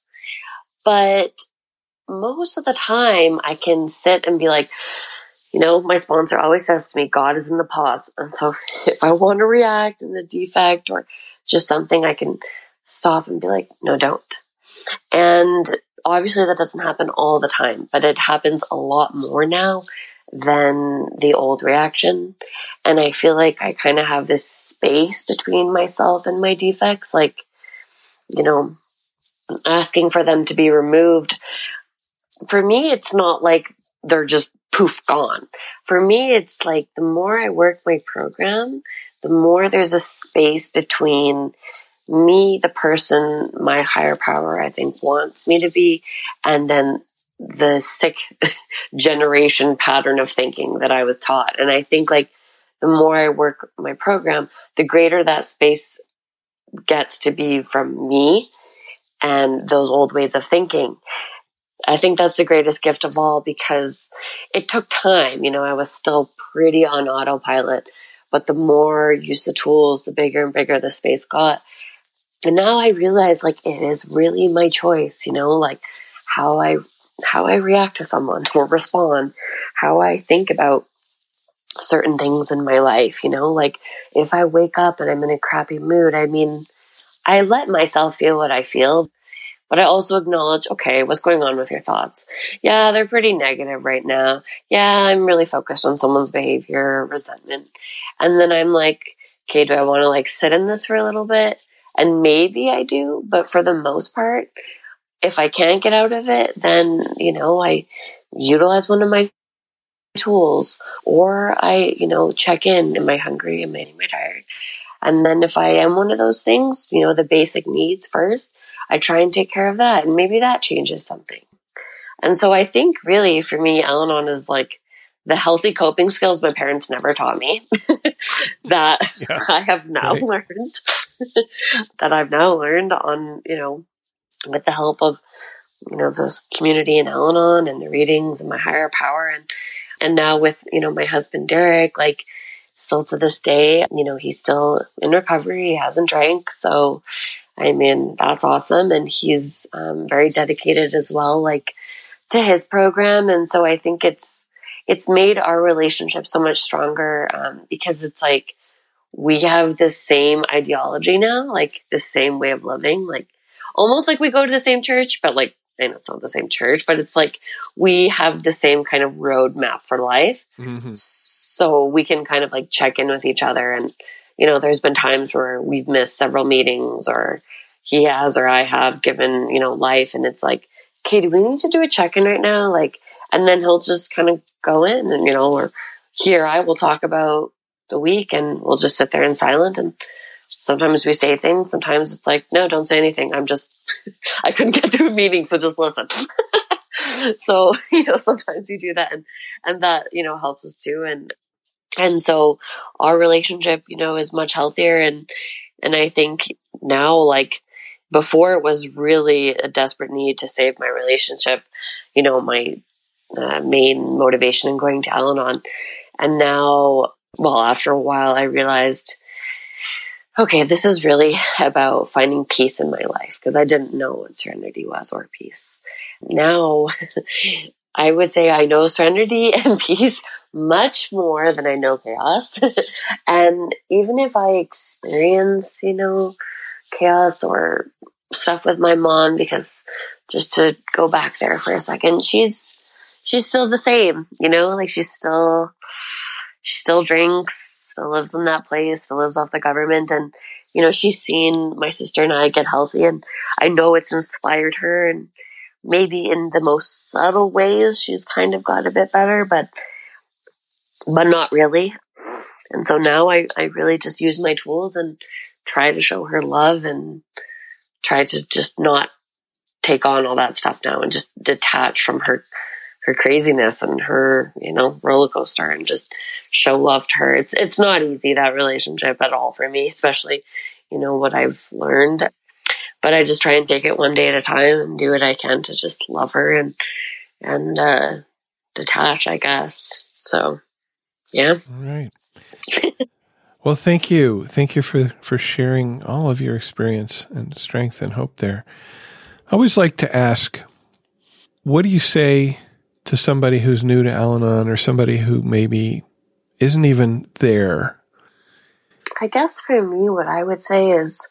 But most of the time I can sit and be like, you know, my sponsor always says to me, God is in the pause. And so if I want to react in the defect or just something, I can stop and be like, no, don't. And obviously that doesn't happen all the time, but it happens a lot more now than the old reaction. And I feel like I kind of have this space between myself and my defects, like, you know, asking for them to be removed. For me, it's not like they're just poof gone. For me, it's like the more I work my program, the more there's a space between me, the person my higher power, I think, wants me to be, and then the sick generation pattern of thinking that I was taught. And I think like the more I work my program, the greater that space gets to be from me and those old ways of thinking. I think that's the greatest gift of all because it took time. You know, I was still pretty on autopilot, but the more use the tools, the bigger and bigger the space got. And now I realize like it is really my choice, you know, like how I how I react to someone or respond, how I think about certain things in my life, you know, like if I wake up and I'm in a crappy mood, I mean, I let myself feel what I feel, but I also acknowledge, okay, what's going on with your thoughts? Yeah, they're pretty negative right now. Yeah, I'm really focused on someone's behavior, resentment. And then I'm like, okay, do I want to like sit in this for a little bit? And maybe I do, but for the most part, if I can't get out of it, then, you know, I utilize one of my tools or I, you know, check in. Am I hungry? Am I, am I tired? And then if I am one of those things, you know, the basic needs first, I try and take care of that. And maybe that changes something. And so I think really for me, Al Anon is like the healthy coping skills my parents never taught me that yeah, I have now right. learned, that I've now learned on, you know, with the help of, you know, this community in Al Anon and the readings and my higher power. And, and now with, you know, my husband, Derek, like, still to this day, you know, he's still in recovery. He hasn't drank. So, I mean, that's awesome. And he's um, very dedicated as well, like to his program. And so I think it's, it's made our relationship so much stronger um, because it's like we have the same ideology now, like the same way of living, like almost like we go to the same church, but like I know it's not the same church, but it's like we have the same kind of roadmap for life. Mm-hmm. So we can kind of like check in with each other. And, you know, there's been times where we've missed several meetings or he has or I have given, you know, life. And it's like, okay, do we need to do a check in right now? Like, and then he'll just kind of go in and, you know, or here I will talk about the week and we'll just sit there in silent and sometimes we say things. Sometimes it's like, no, don't say anything. I'm just, I couldn't get to a meeting, so just listen. so, you know, sometimes you do that and, and that, you know, helps us too. And, and so our relationship, you know, is much healthier. And, and I think now, like before, it was really a desperate need to save my relationship. You know, my uh, main motivation in going to Al Anon. And now, well, after a while, I realized, okay, this is really about finding peace in my life because I didn't know what serenity was or peace. Now, I would say I know serenity and peace much more than I know chaos. and even if I experience, you know, chaos or stuff with my mom, because just to go back there for a second, she's she's still the same, you know, like she's still she still drinks, still lives in that place, still lives off the government and you know, she's seen my sister and I get healthy and I know it's inspired her and maybe in the most subtle ways she's kind of got a bit better, but but not really. And so now I, I really just use my tools and try to show her love and try to just not take on all that stuff now and just detach from her her craziness and her, you know, roller coaster and just show love to her. It's it's not easy that relationship at all for me, especially, you know, what I've learned. But I just try and take it one day at a time and do what I can to just love her and and uh detach, I guess. So yeah. All right. well, thank you. Thank you for for sharing all of your experience and strength and hope there. I always like to ask, what do you say to somebody who's new to Al Anon or somebody who maybe isn't even there? I guess for me, what I would say is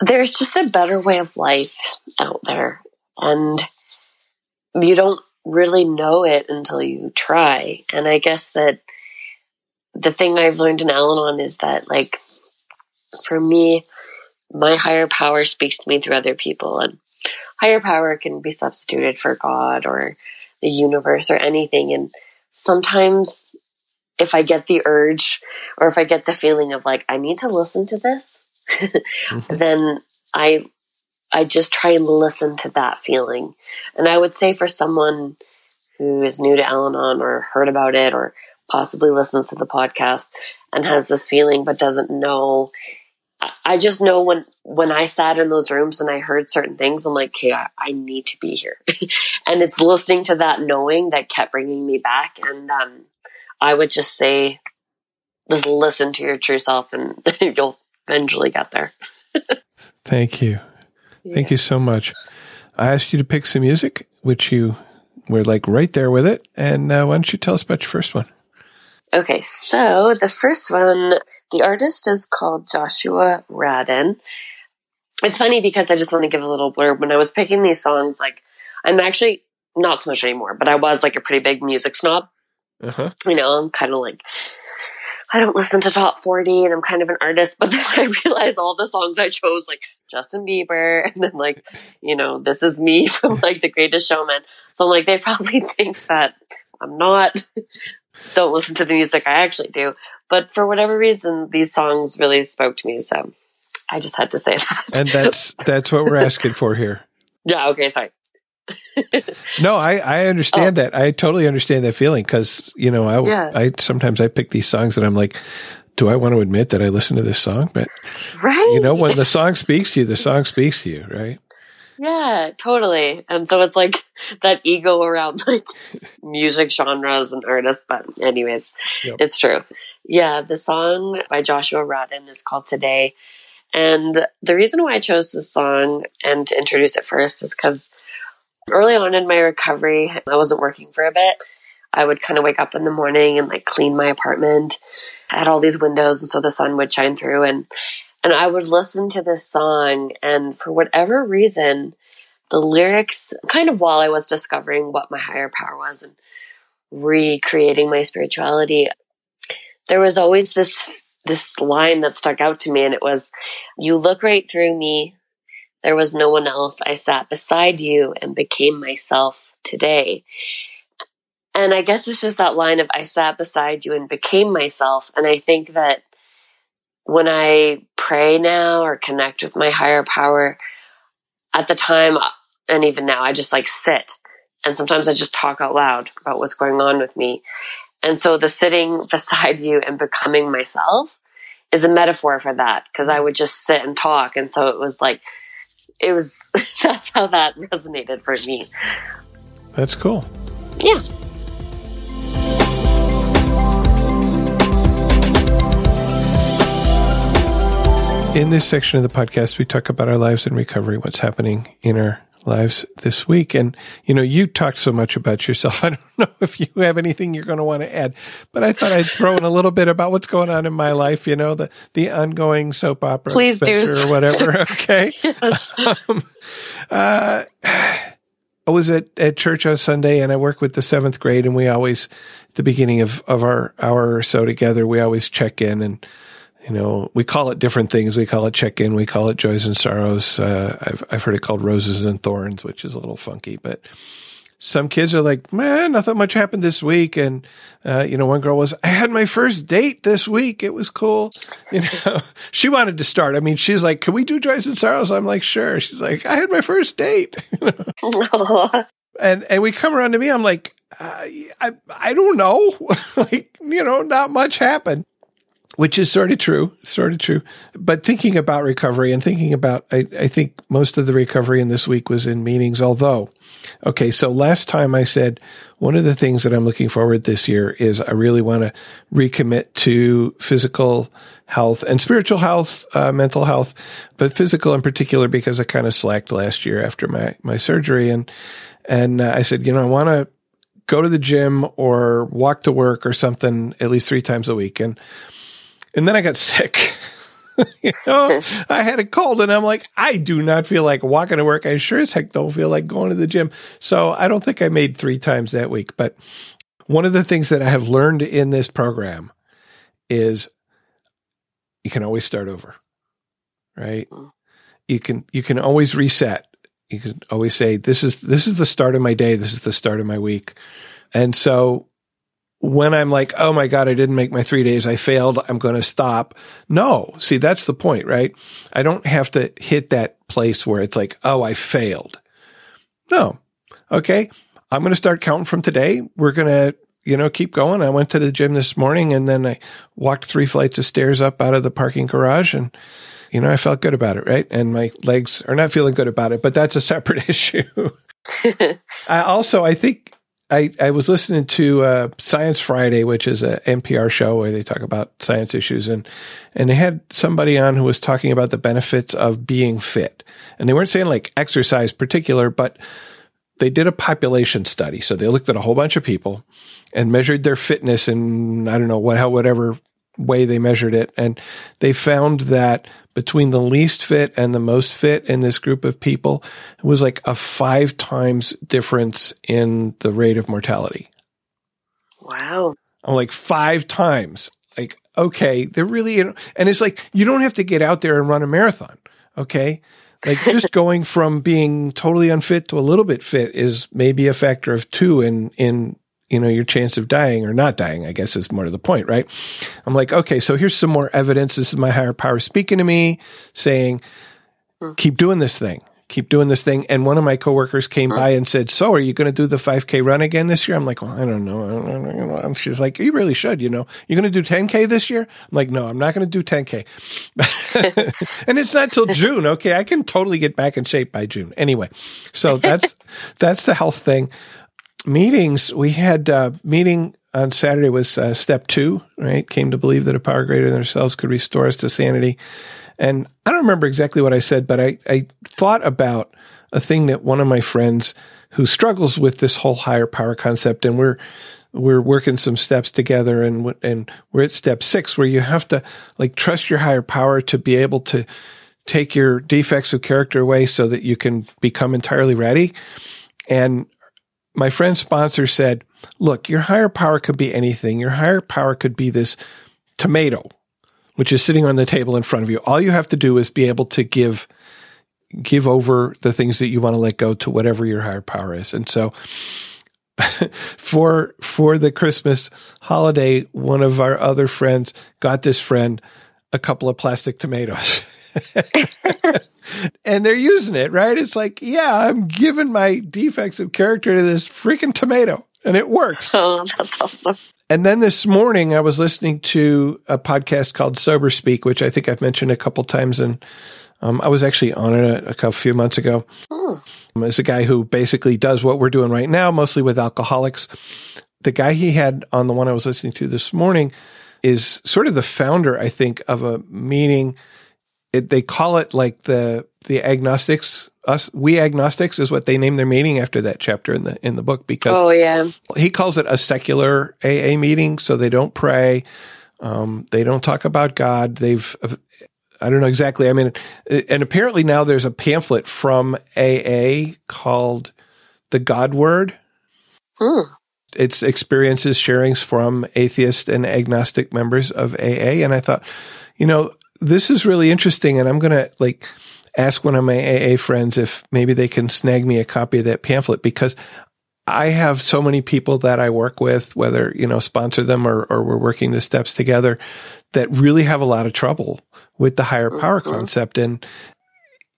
there's just a better way of life out there. And you don't really know it until you try. And I guess that the thing I've learned in Al Anon is that, like, for me, my higher power speaks to me through other people. And higher power can be substituted for God or the universe or anything. And sometimes if I get the urge or if I get the feeling of like, I need to listen to this, mm-hmm. then I, I just try and listen to that feeling. And I would say for someone who is new to Al Anon or heard about it or possibly listens to the podcast and has this feeling but doesn't know I just know when when I sat in those rooms and I heard certain things, I'm like, okay, I, I need to be here. and it's listening to that knowing that kept bringing me back. And um, I would just say, just listen to your true self, and you'll eventually get there. Thank you. Yeah. Thank you so much. I asked you to pick some music, which you were like right there with it. And uh, why don't you tell us about your first one? Okay, so the first one, the artist is called Joshua Radin. It's funny because I just want to give a little blurb. When I was picking these songs, like, I'm actually not so much anymore, but I was like a pretty big music snob. Uh-huh. You know, I'm kind of like, I don't listen to top 40 and I'm kind of an artist, but then I realize all the songs I chose, like Justin Bieber, and then like, you know, this is me from like The Greatest Showman. So I'm like, they probably think that I'm not don't listen to the music I actually do. But for whatever reason, these songs really spoke to me. So I just had to say that. And that's that's what we're asking for here. Yeah. Okay. Sorry. No, I, I understand oh. that. I totally understand that feeling because, you know, I, yeah. I sometimes I pick these songs and I'm like, do I want to admit that I listen to this song? But, right. you know, when the song speaks to you, the song speaks to you, right? Yeah, totally. And so it's like that ego around like music genres and artists. But, anyways, yep. it's true. Yeah, the song by Joshua Radin is called Today. And the reason why I chose this song and to introduce it first is because early on in my recovery, I wasn't working for a bit. I would kind of wake up in the morning and like clean my apartment. I had all these windows, and so the sun would shine through. And and I would listen to this song, and for whatever reason, the lyrics, kind of while I was discovering what my higher power was and recreating my spirituality, there was always this this line that stuck out to me, and it was, "You look right through me. There was no one else. I sat beside you and became myself today." And I guess it's just that line of "I sat beside you and became myself," and I think that when I pray now or connect with my higher power, at the time and even now, I just like sit. And sometimes I just talk out loud about what's going on with me. And so the sitting beside you and becoming myself is a metaphor for that because I would just sit and talk. And so it was like, it was, that's how that resonated for me. That's cool. Yeah. In this section of the podcast, we talk about our lives in recovery, what's happening in our lives this week. And, you know, you talked so much about yourself. I don't know if you have anything you're going to want to add, but I thought I'd throw in a little bit about what's going on in my life, you know, the, the ongoing soap opera. Please do. Or whatever. Okay. yes. Um, uh, I was at, at church on Sunday and I work with the seventh grade and we always, at the beginning of, of our hour or so together, we always check in and, you know, we call it different things. We call it check in. We call it joys and sorrows. Uh, I've, I've heard it called roses and thorns, which is a little funky, but some kids are like, man, nothing much happened this week. And, uh, you know, one girl was, I had my first date this week. It was cool. You know, she wanted to start. I mean, she's like, can we do joys and sorrows? I'm like, sure. She's like, I had my first date. and, and we come around to me. I'm like, uh, I, I don't know. like, you know, not much happened which is sort of true, sort of true. But thinking about recovery and thinking about, I, I, think most of the recovery in this week was in meetings. Although, okay, so last time I said one of the things that I'm looking forward this year is I really want to recommit to physical health and spiritual health, uh, mental health, but physical in particular because I kind of slacked last year after my my surgery and and uh, I said, you know, I want to go to the gym or walk to work or something at least three times a week and and then I got sick. you know, I had a cold and I'm like, I do not feel like walking to work. I sure as heck don't feel like going to the gym. So I don't think I made three times that week. But one of the things that I have learned in this program is you can always start over, right? Mm. You can, you can always reset. You can always say, this is, this is the start of my day. This is the start of my week. And so when I'm like, oh my God, I didn't make my three days. I failed. I'm going to stop. No, see, that's the point, right? I don't have to hit that place where it's like, oh, I failed. No. Okay. I'm going to start counting from today. We're going to, you know, keep going. I went to the gym this morning and then I walked three flights of stairs up out of the parking garage and, you know, I felt good about it, right? And my legs are not feeling good about it, but that's a separate issue. I also, I think I, I was listening to uh, Science Friday, which is a NPR show where they talk about science issues, and and they had somebody on who was talking about the benefits of being fit, and they weren't saying like exercise particular, but they did a population study. So they looked at a whole bunch of people and measured their fitness in I don't know what how whatever way they measured it. And they found that between the least fit and the most fit in this group of people, it was like a five times difference in the rate of mortality. Wow. I'm like five times. Like, okay, they're really, and it's like, you don't have to get out there and run a marathon. Okay. Like just going from being totally unfit to a little bit fit is maybe a factor of two in, in you know, your chance of dying or not dying, I guess is more to the point, right? I'm like, okay, so here's some more evidence. This is my higher power speaking to me saying, hmm. keep doing this thing. Keep doing this thing. And one of my coworkers came by and said, So are you going to do the 5K run again this year? I'm like, Well, I don't know. I don't know. And she's like, You really should, you know. You're going to do 10K this year? I'm like, No, I'm not going to do 10K. and it's not till June. Okay. I can totally get back in shape by June. Anyway, so that's, that's the health thing meetings, we had a uh, meeting on Saturday was uh, step two, right? Came to believe that a power greater than ourselves could restore us to sanity. And I don't remember exactly what I said, but I, I thought about a thing that one of my friends who struggles with this whole higher power concept, and we're we're working some steps together, and and we're at step six, where you have to like trust your higher power to be able to take your defects of character away, so that you can become entirely ready. And my friend sponsor said, look, your higher power could be anything. Your higher power could be this tomato, which is sitting on the table in front of you. All you have to do is be able to give, give over the things that you want to let go to whatever your higher power is. And so for, for the Christmas holiday, one of our other friends got this friend a couple of plastic tomatoes. and they're using it, right? It's like, yeah, I'm giving my defects of character to this freaking tomato and it works. Oh, that's awesome. And then this morning, I was listening to a podcast called Sober Speak, which I think I've mentioned a couple times, and um, I was actually on it a, a couple few months ago. Oh. It's a guy who basically does what we're doing right now, mostly with alcoholics. The guy he had on the one I was listening to this morning is sort of the founder, I think, of a meeting. It, they call it like the the agnostics us we agnostics is what they name their meeting after that chapter in the in the book because oh yeah. he calls it a secular AA meeting so they don't pray um, they don't talk about God. They've I don't know exactly. I mean and apparently now there's a pamphlet from AA called the God Word. Hmm. it's experiences sharings from atheist and agnostic members of AA and I thought you know this is really interesting and I'm going to like ask one of my AA friends if maybe they can snag me a copy of that pamphlet because I have so many people that I work with, whether, you know, sponsor them or, or we're working the steps together that really have a lot of trouble with the higher power mm-hmm. concept. And,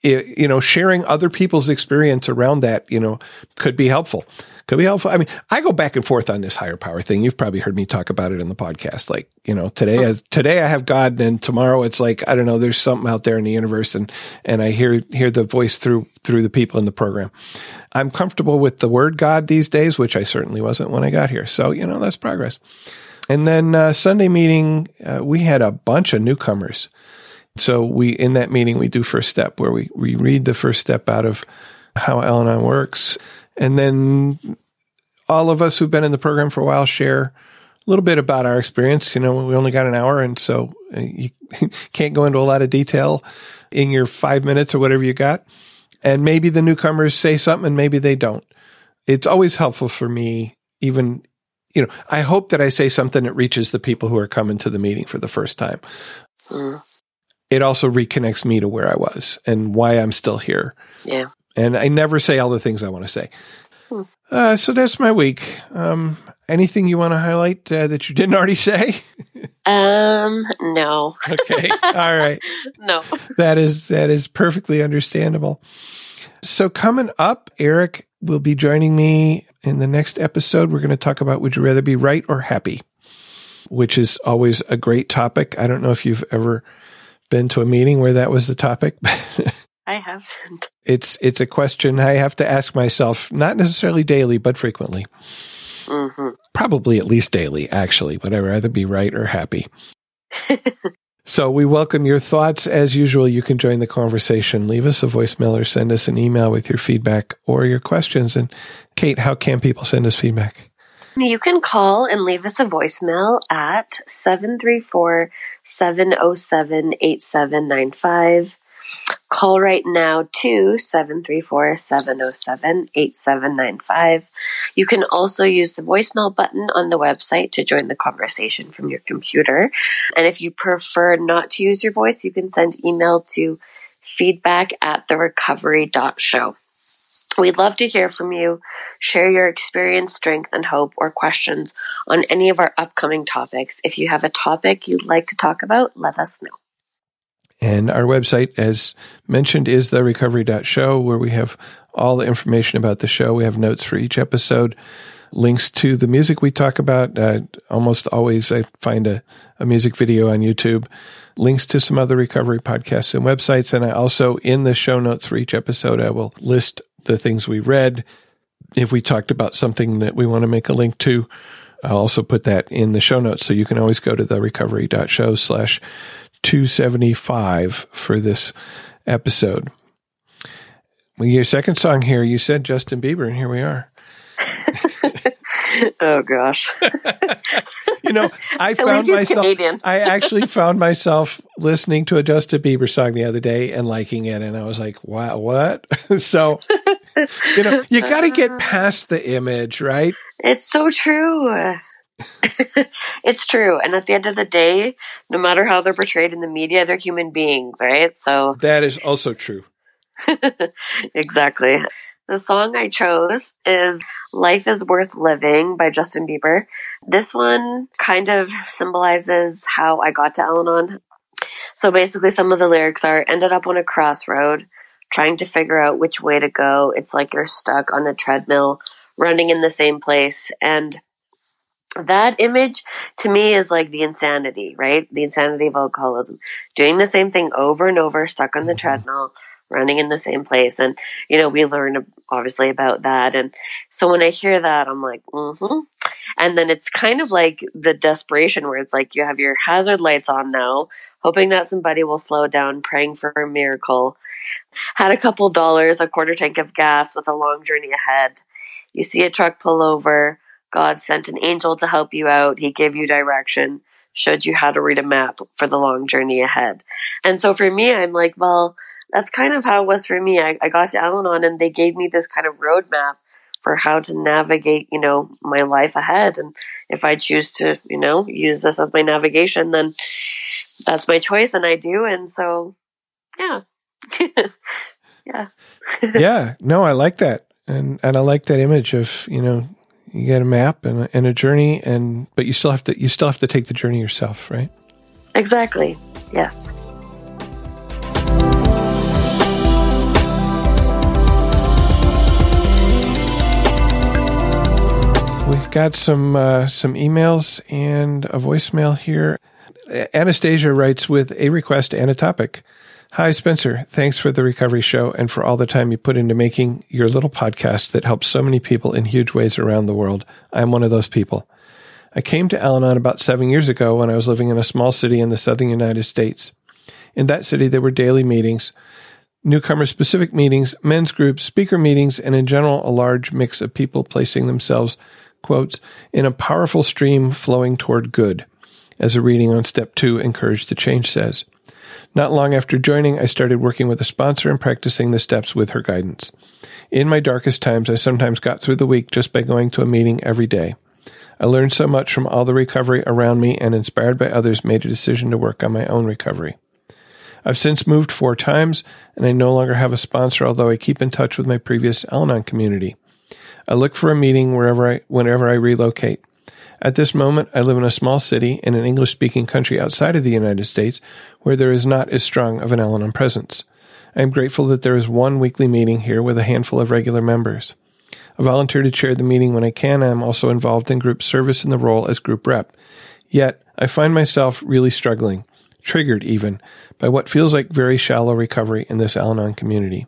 it, you know, sharing other people's experience around that, you know, could be helpful could be helpful. I mean, I go back and forth on this higher power thing. You've probably heard me talk about it in the podcast. Like, you know, today, as, today I have God and tomorrow it's like, I don't know, there's something out there in the universe and, and I hear, hear the voice through, through the people in the program. I'm comfortable with the word God these days, which I certainly wasn't when I got here. So, you know, that's progress. And then, uh, Sunday meeting, uh, we had a bunch of newcomers. So we, in that meeting, we do first step where we, we read the first step out of how Al Anon works and then all of us who've been in the program for a while share a little bit about our experience. You know, we only got an hour, and so uh, you can't go into a lot of detail in your five minutes or whatever you got. And maybe the newcomers say something and maybe they don't. It's always helpful for me, even, you know, I hope that I say something that reaches the people who are coming to the meeting for the first time. Mm. It also reconnects me to where I was and why I'm still here. Yeah. And I never say all the things I want to say. Hmm. Uh, so that's my week. Um, anything you want to highlight uh, that you didn't already say? um, no. okay. All right. no. That is that is perfectly understandable. So coming up, Eric will be joining me in the next episode. We're going to talk about would you rather be right or happy, which is always a great topic. I don't know if you've ever been to a meeting where that was the topic. I haven't. It's it's a question I have to ask myself, not necessarily daily, but frequently. Mm-hmm. Probably at least daily, actually. Would I rather be right or happy? so we welcome your thoughts. As usual, you can join the conversation. Leave us a voicemail or send us an email with your feedback or your questions. And Kate, how can people send us feedback? You can call and leave us a voicemail at 734 707 8795. Call right now to 734 707 8795. You can also use the voicemail button on the website to join the conversation from your computer. And if you prefer not to use your voice, you can send email to feedback at therecovery.show. We'd love to hear from you. Share your experience, strength, and hope, or questions on any of our upcoming topics. If you have a topic you'd like to talk about, let us know. And our website, as mentioned, is therecovery.show, where we have all the information about the show. We have notes for each episode, links to the music we talk about. Uh, almost always, I find a, a music video on YouTube, links to some other recovery podcasts and websites. And I also, in the show notes for each episode, I will list the things we read. If we talked about something that we want to make a link to, I'll also put that in the show notes. So you can always go to the recovery.show slash 275 for this episode. Well, your second song here, you said Justin Bieber, and here we are. oh gosh. you know, I found myself Canadian. I actually found myself listening to a Justin Bieber song the other day and liking it and I was like, "Wow, what?" so, you know, you got to get past the image, right? It's so true. it's true. And at the end of the day, no matter how they're portrayed in the media, they're human beings, right? So that is also true. exactly. The song I chose is Life is Worth Living by Justin Bieber. This one kind of symbolizes how I got to Al Anon. So basically, some of the lyrics are ended up on a crossroad, trying to figure out which way to go. It's like you're stuck on a treadmill, running in the same place. And that image to me is like the insanity, right? The insanity of alcoholism. Doing the same thing over and over, stuck on the mm-hmm. treadmill, running in the same place. And, you know, we learn obviously about that. And so when I hear that, I'm like, mm-hmm. And then it's kind of like the desperation where it's like you have your hazard lights on now, hoping that somebody will slow down, praying for a miracle. Had a couple dollars, a quarter tank of gas with a long journey ahead. You see a truck pull over God sent an angel to help you out. He gave you direction, showed you how to read a map for the long journey ahead. And so for me, I'm like, well, that's kind of how it was for me. I, I got to Al Anon and they gave me this kind of roadmap for how to navigate, you know, my life ahead. And if I choose to, you know, use this as my navigation, then that's my choice and I do. And so, yeah. yeah. yeah. No, I like that. And, and I like that image of, you know, you get a map and a, and a journey, and but you still have to you still have to take the journey yourself, right? Exactly. Yes. We've got some uh, some emails and a voicemail here. Anastasia writes with a request and a topic. Hi, Spencer. Thanks for the recovery show and for all the time you put into making your little podcast that helps so many people in huge ways around the world. I'm one of those people. I came to Al Anon about seven years ago when I was living in a small city in the southern United States. In that city, there were daily meetings, newcomer specific meetings, men's groups, speaker meetings, and in general, a large mix of people placing themselves, quotes, in a powerful stream flowing toward good, as a reading on step two, in Courage to Change says. Not long after joining, I started working with a sponsor and practicing the steps with her guidance. In my darkest times, I sometimes got through the week just by going to a meeting every day. I learned so much from all the recovery around me and inspired by others made a decision to work on my own recovery. I've since moved four times and I no longer have a sponsor, although I keep in touch with my previous Al Anon community. I look for a meeting wherever I, whenever I relocate. At this moment, I live in a small city in an English speaking country outside of the United States where there is not as strong of an Al Anon presence. I am grateful that there is one weekly meeting here with a handful of regular members. I volunteer to chair the meeting when I can. I am also involved in group service in the role as group rep. Yet, I find myself really struggling, triggered even, by what feels like very shallow recovery in this Al Anon community.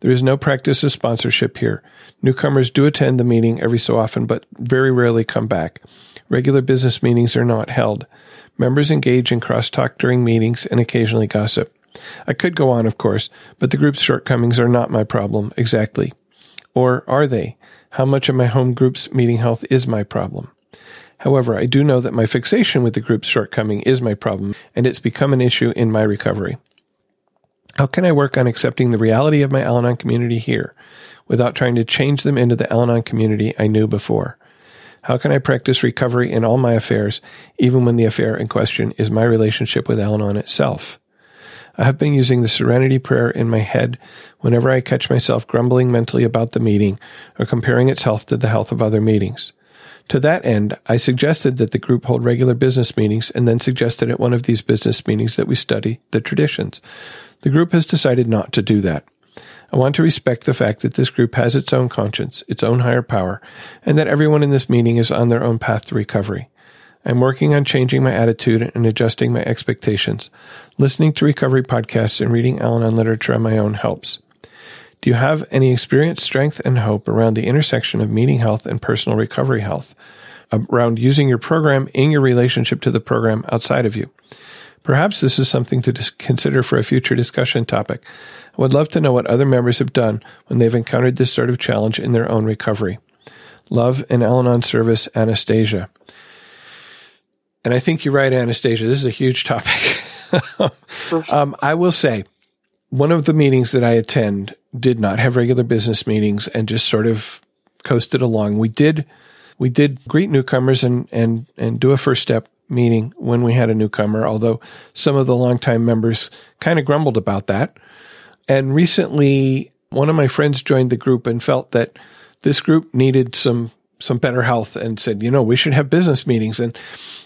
There is no practice of sponsorship here. Newcomers do attend the meeting every so often, but very rarely come back. Regular business meetings are not held. Members engage in crosstalk during meetings and occasionally gossip. I could go on, of course, but the group's shortcomings are not my problem exactly. Or are they? How much of my home group's meeting health is my problem? However, I do know that my fixation with the group's shortcoming is my problem, and it's become an issue in my recovery. How can I work on accepting the reality of my Al Anon community here without trying to change them into the Al Anon community I knew before? How can I practice recovery in all my affairs, even when the affair in question is my relationship with Al Anon itself? I have been using the serenity prayer in my head whenever I catch myself grumbling mentally about the meeting or comparing its health to the health of other meetings. To that end, I suggested that the group hold regular business meetings and then suggested at one of these business meetings that we study the traditions. The group has decided not to do that. I want to respect the fact that this group has its own conscience, its own higher power, and that everyone in this meeting is on their own path to recovery. I'm working on changing my attitude and adjusting my expectations. Listening to recovery podcasts and reading Al Anon literature on my own helps. Do you have any experience, strength, and hope around the intersection of meeting health and personal recovery health? Around using your program in your relationship to the program outside of you? Perhaps this is something to dis- consider for a future discussion topic. I would love to know what other members have done when they've encountered this sort of challenge in their own recovery. Love and Al Anon service, Anastasia. And I think you're right, Anastasia. This is a huge topic. um, I will say, one of the meetings that I attend did not have regular business meetings and just sort of coasted along. We did, we did greet newcomers and and and do a first step meeting when we had a newcomer, although some of the longtime members kind of grumbled about that. And recently, one of my friends joined the group and felt that this group needed some some better health and said, you know, we should have business meetings. And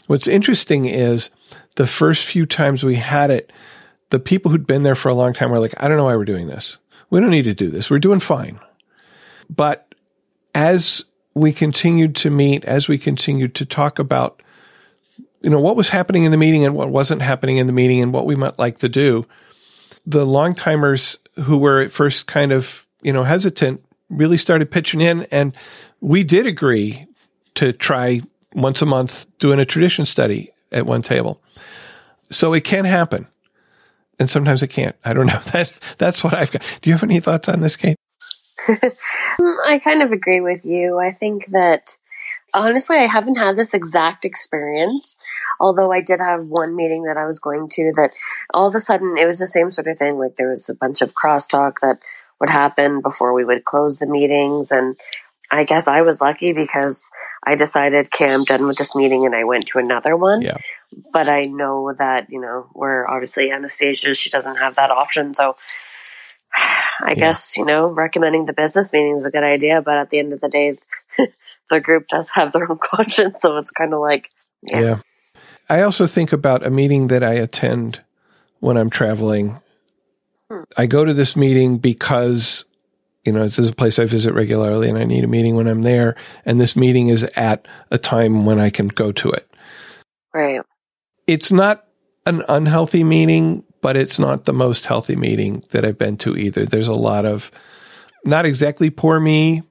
what's interesting is the first few times we had it, the people who'd been there for a long time were like, I don't know why we're doing this. We don't need to do this. We're doing fine. But as we continued to meet, as we continued to talk about, you know, what was happening in the meeting and what wasn't happening in the meeting and what we might like to do, the long timers who were at first kind of, you know, hesitant really started pitching in and we did agree to try once a month doing a tradition study at one table. So it can happen. And sometimes it can't. I don't know. That that's what I've got. Do you have any thoughts on this, Kate? Um, I kind of agree with you. I think that honestly, I haven't had this exact experience, although I did have one meeting that I was going to that all of a sudden it was the same sort of thing. Like there was a bunch of crosstalk that would happen before we would close the meetings. And I guess I was lucky because I decided, okay, I'm done with this meeting and I went to another one. Yeah. But I know that, you know, we're obviously Anastasia, she doesn't have that option. So I yeah. guess, you know, recommending the business meeting is a good idea, but at the end of the day, the group does have their own conscience. So it's kind of like, yeah. yeah. I also think about a meeting that I attend when I'm traveling. Hmm. I go to this meeting because, you know, this is a place I visit regularly and I need a meeting when I'm there. And this meeting is at a time when I can go to it. Right. It's not an unhealthy meeting, but it's not the most healthy meeting that I've been to either. There's a lot of not exactly poor me.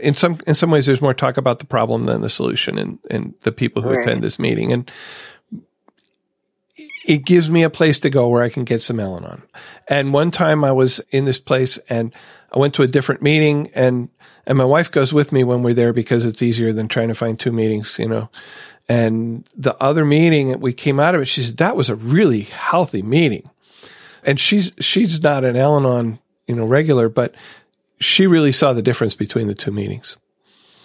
In some in some ways, there's more talk about the problem than the solution, and and the people who right. attend this meeting, and it gives me a place to go where I can get some Al-Anon. And one time I was in this place and I went to a different meeting and and my wife goes with me when we're there because it's easier than trying to find two meetings, you know. And the other meeting, we came out of it. She said that was a really healthy meeting, and she's she's not an Al-Anon, you know, regular, but she really saw the difference between the two meetings.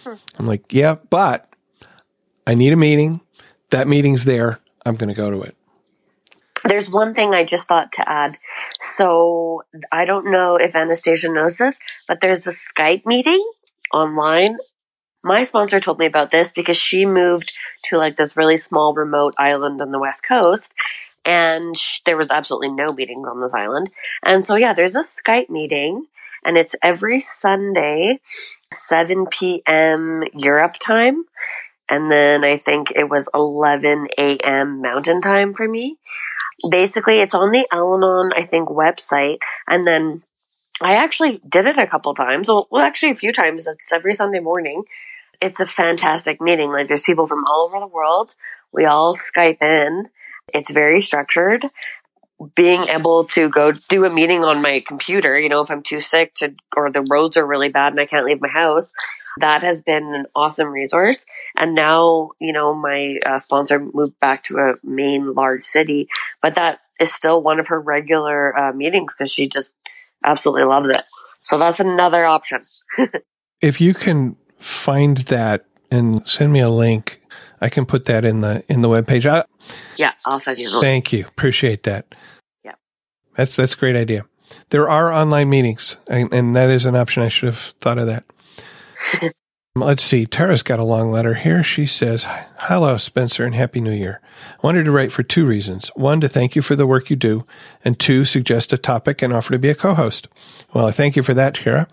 Hmm. I'm like, yeah, but I need a meeting. That meeting's there. I'm going to go to it. There's one thing I just thought to add. So I don't know if Anastasia knows this, but there's a Skype meeting online my sponsor told me about this because she moved to like this really small remote island on the west coast and sh- there was absolutely no meetings on this island. And so yeah, there's a Skype meeting and it's every Sunday, 7 p.m. Europe time. And then I think it was 11 a.m. Mountain time for me. Basically, it's on the Al-Anon, I think, website. And then I actually did it a couple times. Well, well, actually a few times. It's every Sunday morning it's a fantastic meeting. Like there's people from all over the world. We all Skype in. It's very structured. Being able to go do a meeting on my computer, you know, if I'm too sick to, or the roads are really bad and I can't leave my house, that has been an awesome resource. And now, you know, my uh, sponsor moved back to a main large city, but that is still one of her regular uh, meetings because she just absolutely loves it. So that's another option. if you can find that and send me a link. I can put that in the in the web page. Yeah, I'll send you. Thank you. Appreciate that. Yeah, that's that's a great idea. There are online meetings, and, and that is an option. I should have thought of that. Let's see. Tara's got a long letter here. She says, Hello, Spencer, and Happy New Year. I wanted to write for two reasons. One, to thank you for the work you do, and two, suggest a topic and offer to be a co host. Well, I thank you for that, Tara.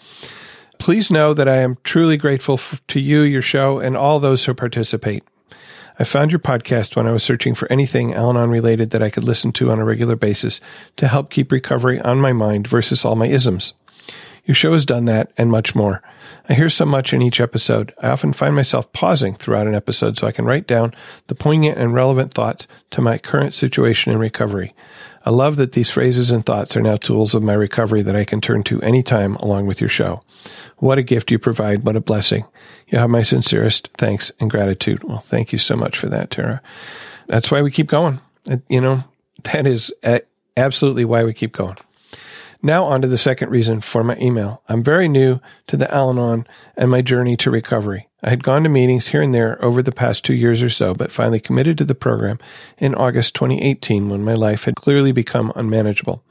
Please know that I am truly grateful f- to you, your show, and all those who participate. I found your podcast when I was searching for anything Al Anon related that I could listen to on a regular basis to help keep recovery on my mind versus all my isms. Your show has done that and much more. I hear so much in each episode. I often find myself pausing throughout an episode so I can write down the poignant and relevant thoughts to my current situation in recovery. I love that these phrases and thoughts are now tools of my recovery that I can turn to anytime along with your show. What a gift you provide. What a blessing. You have my sincerest thanks and gratitude. Well, thank you so much for that, Tara. That's why we keep going. Uh, you know, that is absolutely why we keep going. Now on to the second reason for my email. I'm very new to the Al-Anon and my journey to recovery. I had gone to meetings here and there over the past two years or so, but finally committed to the program in August 2018 when my life had clearly become unmanageable.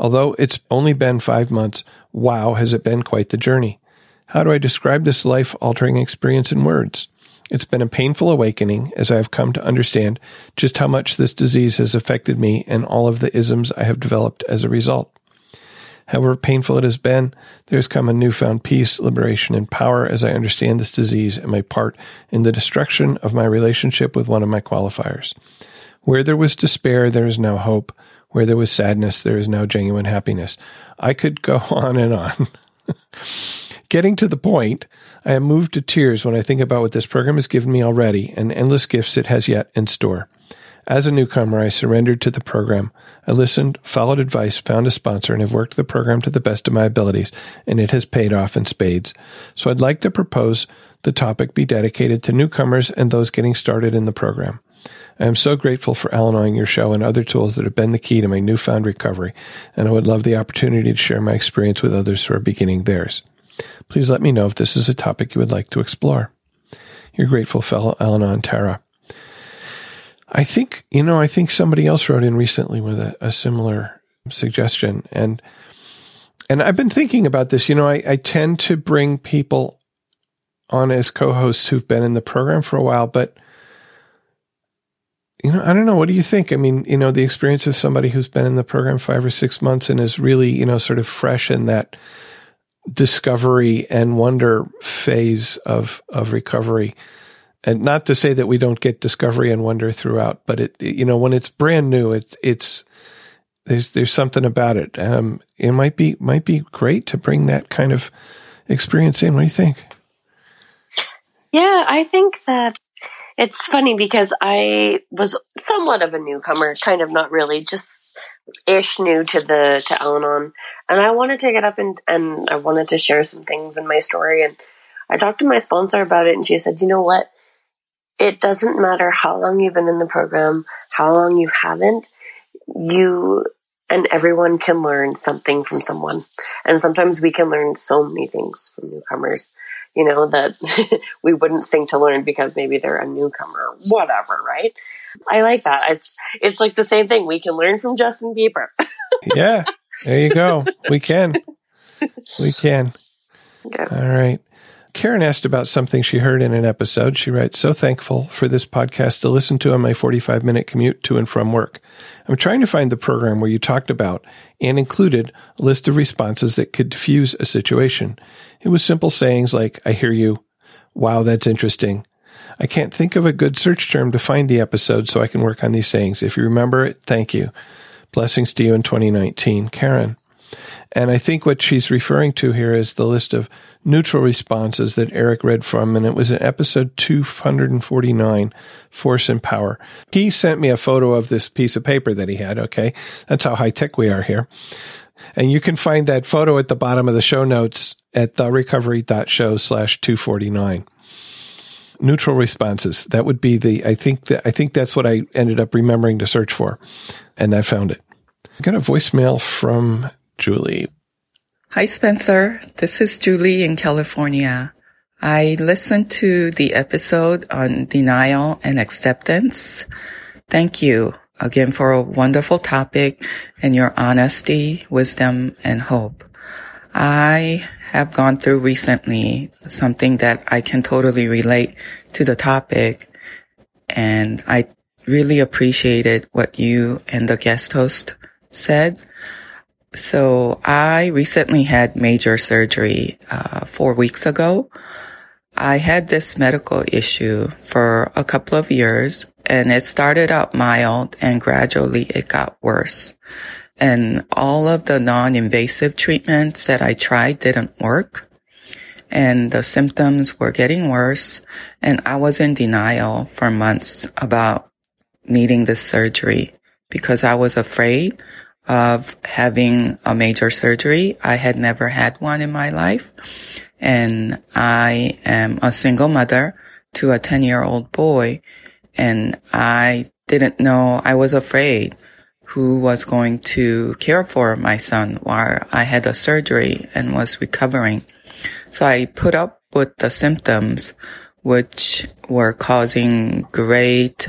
Although it's only been five months, wow, has it been quite the journey. How do I describe this life altering experience in words? It's been a painful awakening as I have come to understand just how much this disease has affected me and all of the isms I have developed as a result. However painful it has been, there has come a newfound peace, liberation, and power as I understand this disease and my part in the destruction of my relationship with one of my qualifiers. Where there was despair, there is now hope. Where there was sadness, there is now genuine happiness. I could go on and on. Getting to the point, I am moved to tears when I think about what this program has given me already and endless gifts it has yet in store. As a newcomer, I surrendered to the program. I listened, followed advice, found a sponsor, and have worked the program to the best of my abilities, and it has paid off in spades. So I'd like to propose the topic be dedicated to newcomers and those getting started in the program. I am so grateful for Al Anoning your show and other tools that have been the key to my newfound recovery, and I would love the opportunity to share my experience with others who are beginning theirs. Please let me know if this is a topic you would like to explore. Your grateful fellow Al Anon Tara. I think, you know, I think somebody else wrote in recently with a, a similar suggestion. And, and I've been thinking about this. You know, I, I tend to bring people on as co-hosts who've been in the program for a while, but you know, I don't know. What do you think? I mean, you know, the experience of somebody who's been in the program five or six months and is really, you know, sort of fresh in that discovery and wonder phase of, of recovery and not to say that we don't get discovery and wonder throughout, but it, you know, when it's brand new, it's, it's, there's, there's something about it. Um, it might be, might be great to bring that kind of experience in. What do you think? Yeah, I think that it's funny because I was somewhat of a newcomer, kind of not really, just ish new to the to Al-Anon, and I wanted to get up and and I wanted to share some things in my story, and I talked to my sponsor about it, and she said, you know what, it doesn't matter how long you've been in the program, how long you haven't, you and everyone can learn something from someone. And sometimes we can learn so many things from newcomers, you know, that we wouldn't think to learn because maybe they're a newcomer whatever, right? I like that. It's it's like the same thing. We can learn from Justin Bieber. yeah. There you go. We can. We can. All right. Karen asked about something she heard in an episode. She writes, So thankful for this podcast to listen to on my 45 minute commute to and from work. I'm trying to find the program where you talked about and included a list of responses that could diffuse a situation. It was simple sayings like, I hear you. Wow, that's interesting. I can't think of a good search term to find the episode so I can work on these sayings. If you remember it, thank you. Blessings to you in 2019. Karen. And I think what she's referring to here is the list of neutral responses that Eric read from, and it was in episode 249, Force and Power. He sent me a photo of this piece of paper that he had, okay? That's how high tech we are here. And you can find that photo at the bottom of the show notes at therecovery.show slash 249 neutral responses. That would be the, I think that, I think that's what I ended up remembering to search for. And I found it. I got a voicemail from Julie. Hi, Spencer. This is Julie in California. I listened to the episode on denial and acceptance. Thank you again for a wonderful topic and your honesty, wisdom, and hope. I have gone through recently something that I can totally relate to the topic. And I really appreciated what you and the guest host said. So I recently had major surgery uh, four weeks ago. I had this medical issue for a couple of years and it started out mild and gradually it got worse. And all of the non-invasive treatments that I tried didn't work and the symptoms were getting worse and I was in denial for months about needing this surgery because I was afraid of having a major surgery. I had never had one in my life. And I am a single mother to a 10 year old boy. And I didn't know, I was afraid who was going to care for my son while I had a surgery and was recovering. So I put up with the symptoms, which were causing great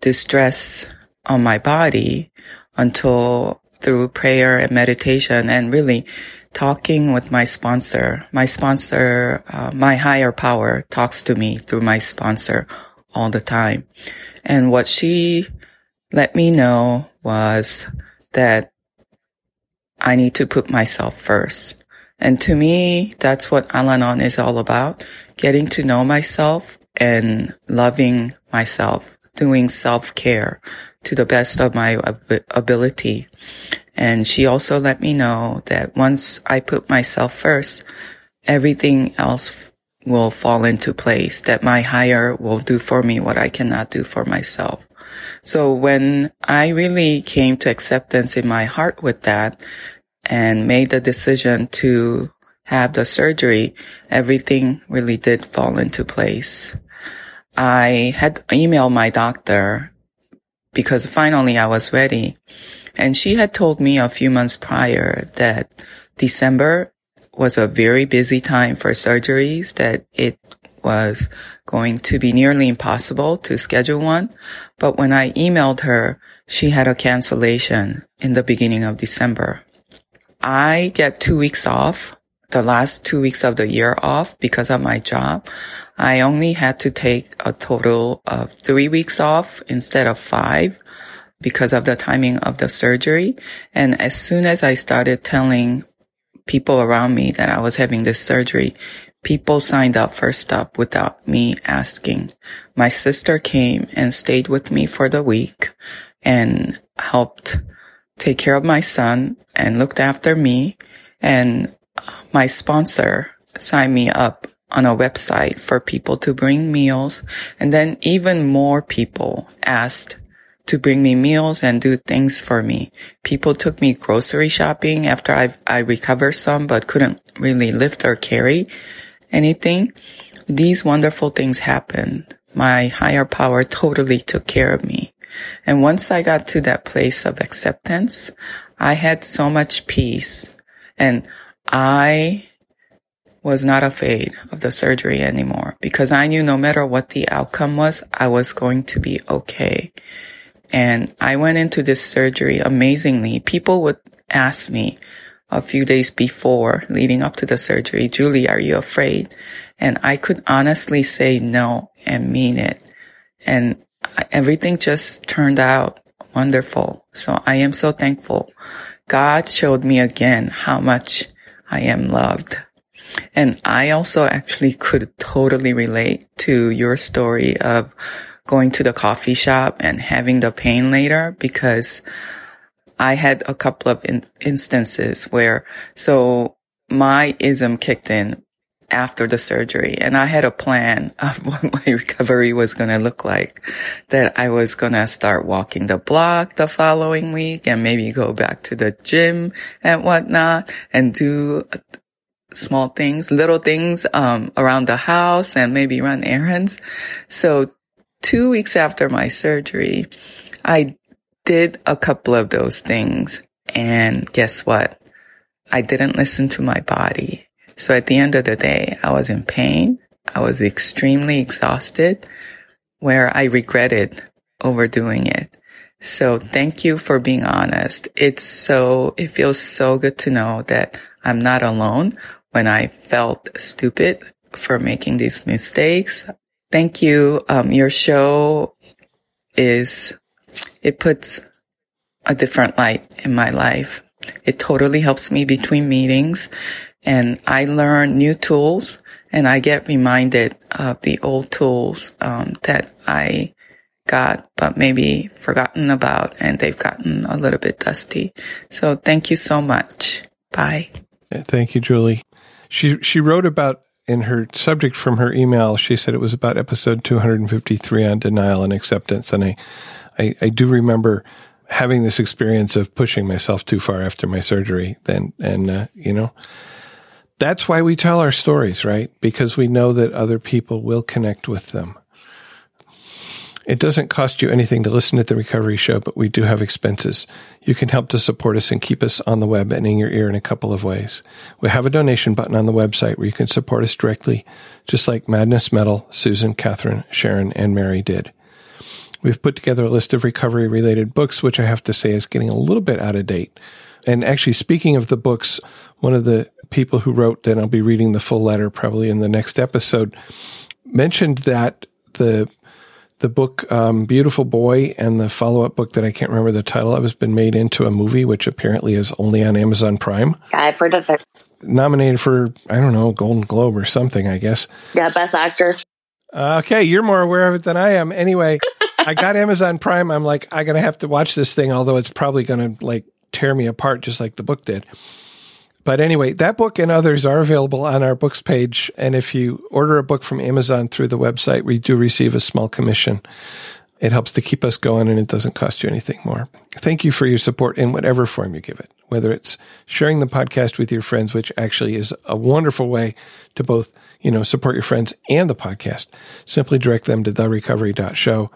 distress on my body until through prayer and meditation and really talking with my sponsor. My sponsor, uh, my higher power talks to me through my sponsor all the time. And what she let me know was that I need to put myself first. And to me, that's what Al-Anon is all about. Getting to know myself and loving myself, doing self-care to the best of my ability. And she also let me know that once I put myself first, everything else will fall into place, that my higher will do for me what I cannot do for myself. So when I really came to acceptance in my heart with that and made the decision to have the surgery, everything really did fall into place. I had emailed my doctor because finally I was ready. And she had told me a few months prior that December was a very busy time for surgeries, that it was going to be nearly impossible to schedule one. But when I emailed her, she had a cancellation in the beginning of December. I get two weeks off, the last two weeks of the year off because of my job. I only had to take a total of three weeks off instead of five because of the timing of the surgery. And as soon as I started telling people around me that I was having this surgery, People signed up first up without me asking. My sister came and stayed with me for the week and helped take care of my son and looked after me. And my sponsor signed me up on a website for people to bring meals. And then even more people asked to bring me meals and do things for me. People took me grocery shopping after I, I recovered some, but couldn't really lift or carry anything, these wonderful things happened. My higher power totally took care of me. And once I got to that place of acceptance, I had so much peace and I was not afraid of the surgery anymore because I knew no matter what the outcome was, I was going to be okay. And I went into this surgery amazingly. People would ask me, a few days before leading up to the surgery, Julie, are you afraid? And I could honestly say no and mean it. And everything just turned out wonderful. So I am so thankful. God showed me again how much I am loved. And I also actually could totally relate to your story of going to the coffee shop and having the pain later because I had a couple of in- instances where, so my ism kicked in after the surgery and I had a plan of what my recovery was going to look like. That I was going to start walking the block the following week and maybe go back to the gym and whatnot and do small things, little things, um, around the house and maybe run errands. So two weeks after my surgery, I did a couple of those things. And guess what? I didn't listen to my body. So at the end of the day, I was in pain. I was extremely exhausted where I regretted overdoing it. So thank you for being honest. It's so, it feels so good to know that I'm not alone when I felt stupid for making these mistakes. Thank you. Um, your show is it puts a different light in my life. It totally helps me between meetings and I learn new tools and I get reminded of the old tools um, that I got, but maybe forgotten about and they've gotten a little bit dusty. So thank you so much. Bye. Thank you, Julie. She, she wrote about in her subject from her email, she said it was about episode 253 on denial and acceptance. And I, I, I do remember having this experience of pushing myself too far after my surgery. Then, and, uh, you know, that's why we tell our stories, right? Because we know that other people will connect with them. It doesn't cost you anything to listen to the recovery show, but we do have expenses. You can help to support us and keep us on the web and in your ear in a couple of ways. We have a donation button on the website where you can support us directly, just like Madness Metal, Susan, Catherine, Sharon, and Mary did. We've put together a list of recovery related books, which I have to say is getting a little bit out of date. And actually, speaking of the books, one of the people who wrote, and I'll be reading the full letter probably in the next episode, mentioned that the the book um, Beautiful Boy and the follow up book that I can't remember the title of has been made into a movie, which apparently is only on Amazon Prime. I've heard of it. Nominated for, I don't know, Golden Globe or something, I guess. Yeah, Best Actor. Okay, you're more aware of it than I am. Anyway, I got Amazon Prime. I'm like, I'm to have to watch this thing, although it's probably to like tear me apart just like the book did. But anyway, that book and others are available on our books page. And if you order a book from Amazon through the website, we do receive a small commission. It helps to keep us going and it doesn't cost you anything more. Thank you for your support in whatever form you give it, whether it's sharing the podcast with your friends, which actually is a wonderful way to both, you know, support your friends and the podcast. Simply direct them to therecovery.show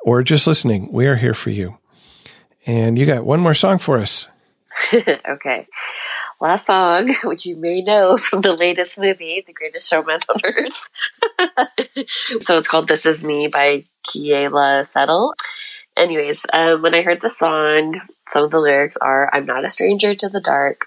or just listening. We are here for you. And you got one more song for us. okay. Last song, which you may know from the latest movie, The Greatest Showman on Earth. so it's called This Is Me by Keala Settle. Anyways, um, when I heard the song, some of the lyrics are I'm not a stranger to the dark.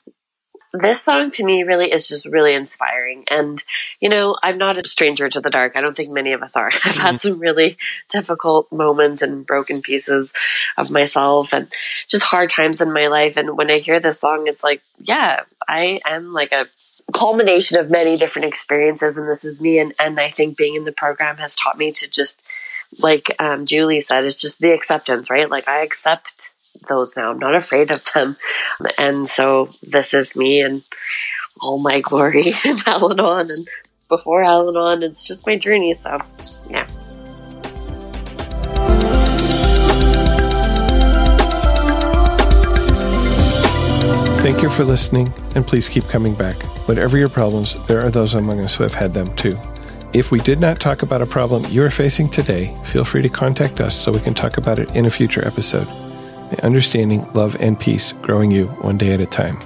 this song to me really is just really inspiring. And, you know, I'm not a stranger to the dark. I don't think many of us are. I've had mm-hmm. some really difficult moments and broken pieces of myself and just hard times in my life. And when I hear this song, it's like, yeah, I am like a culmination of many different experiences. And this is me. And, and I think being in the program has taught me to just, like um, Julie said, it's just the acceptance, right? Like I accept those now. I'm not afraid of them. And so this is me and all my glory in Al Anon and before Al Anon. It's just my journey. So, yeah. Thank you for listening, and please keep coming back. Whatever your problems, there are those among us who have had them too. If we did not talk about a problem you are facing today, feel free to contact us so we can talk about it in a future episode May understanding, love, and peace growing you one day at a time.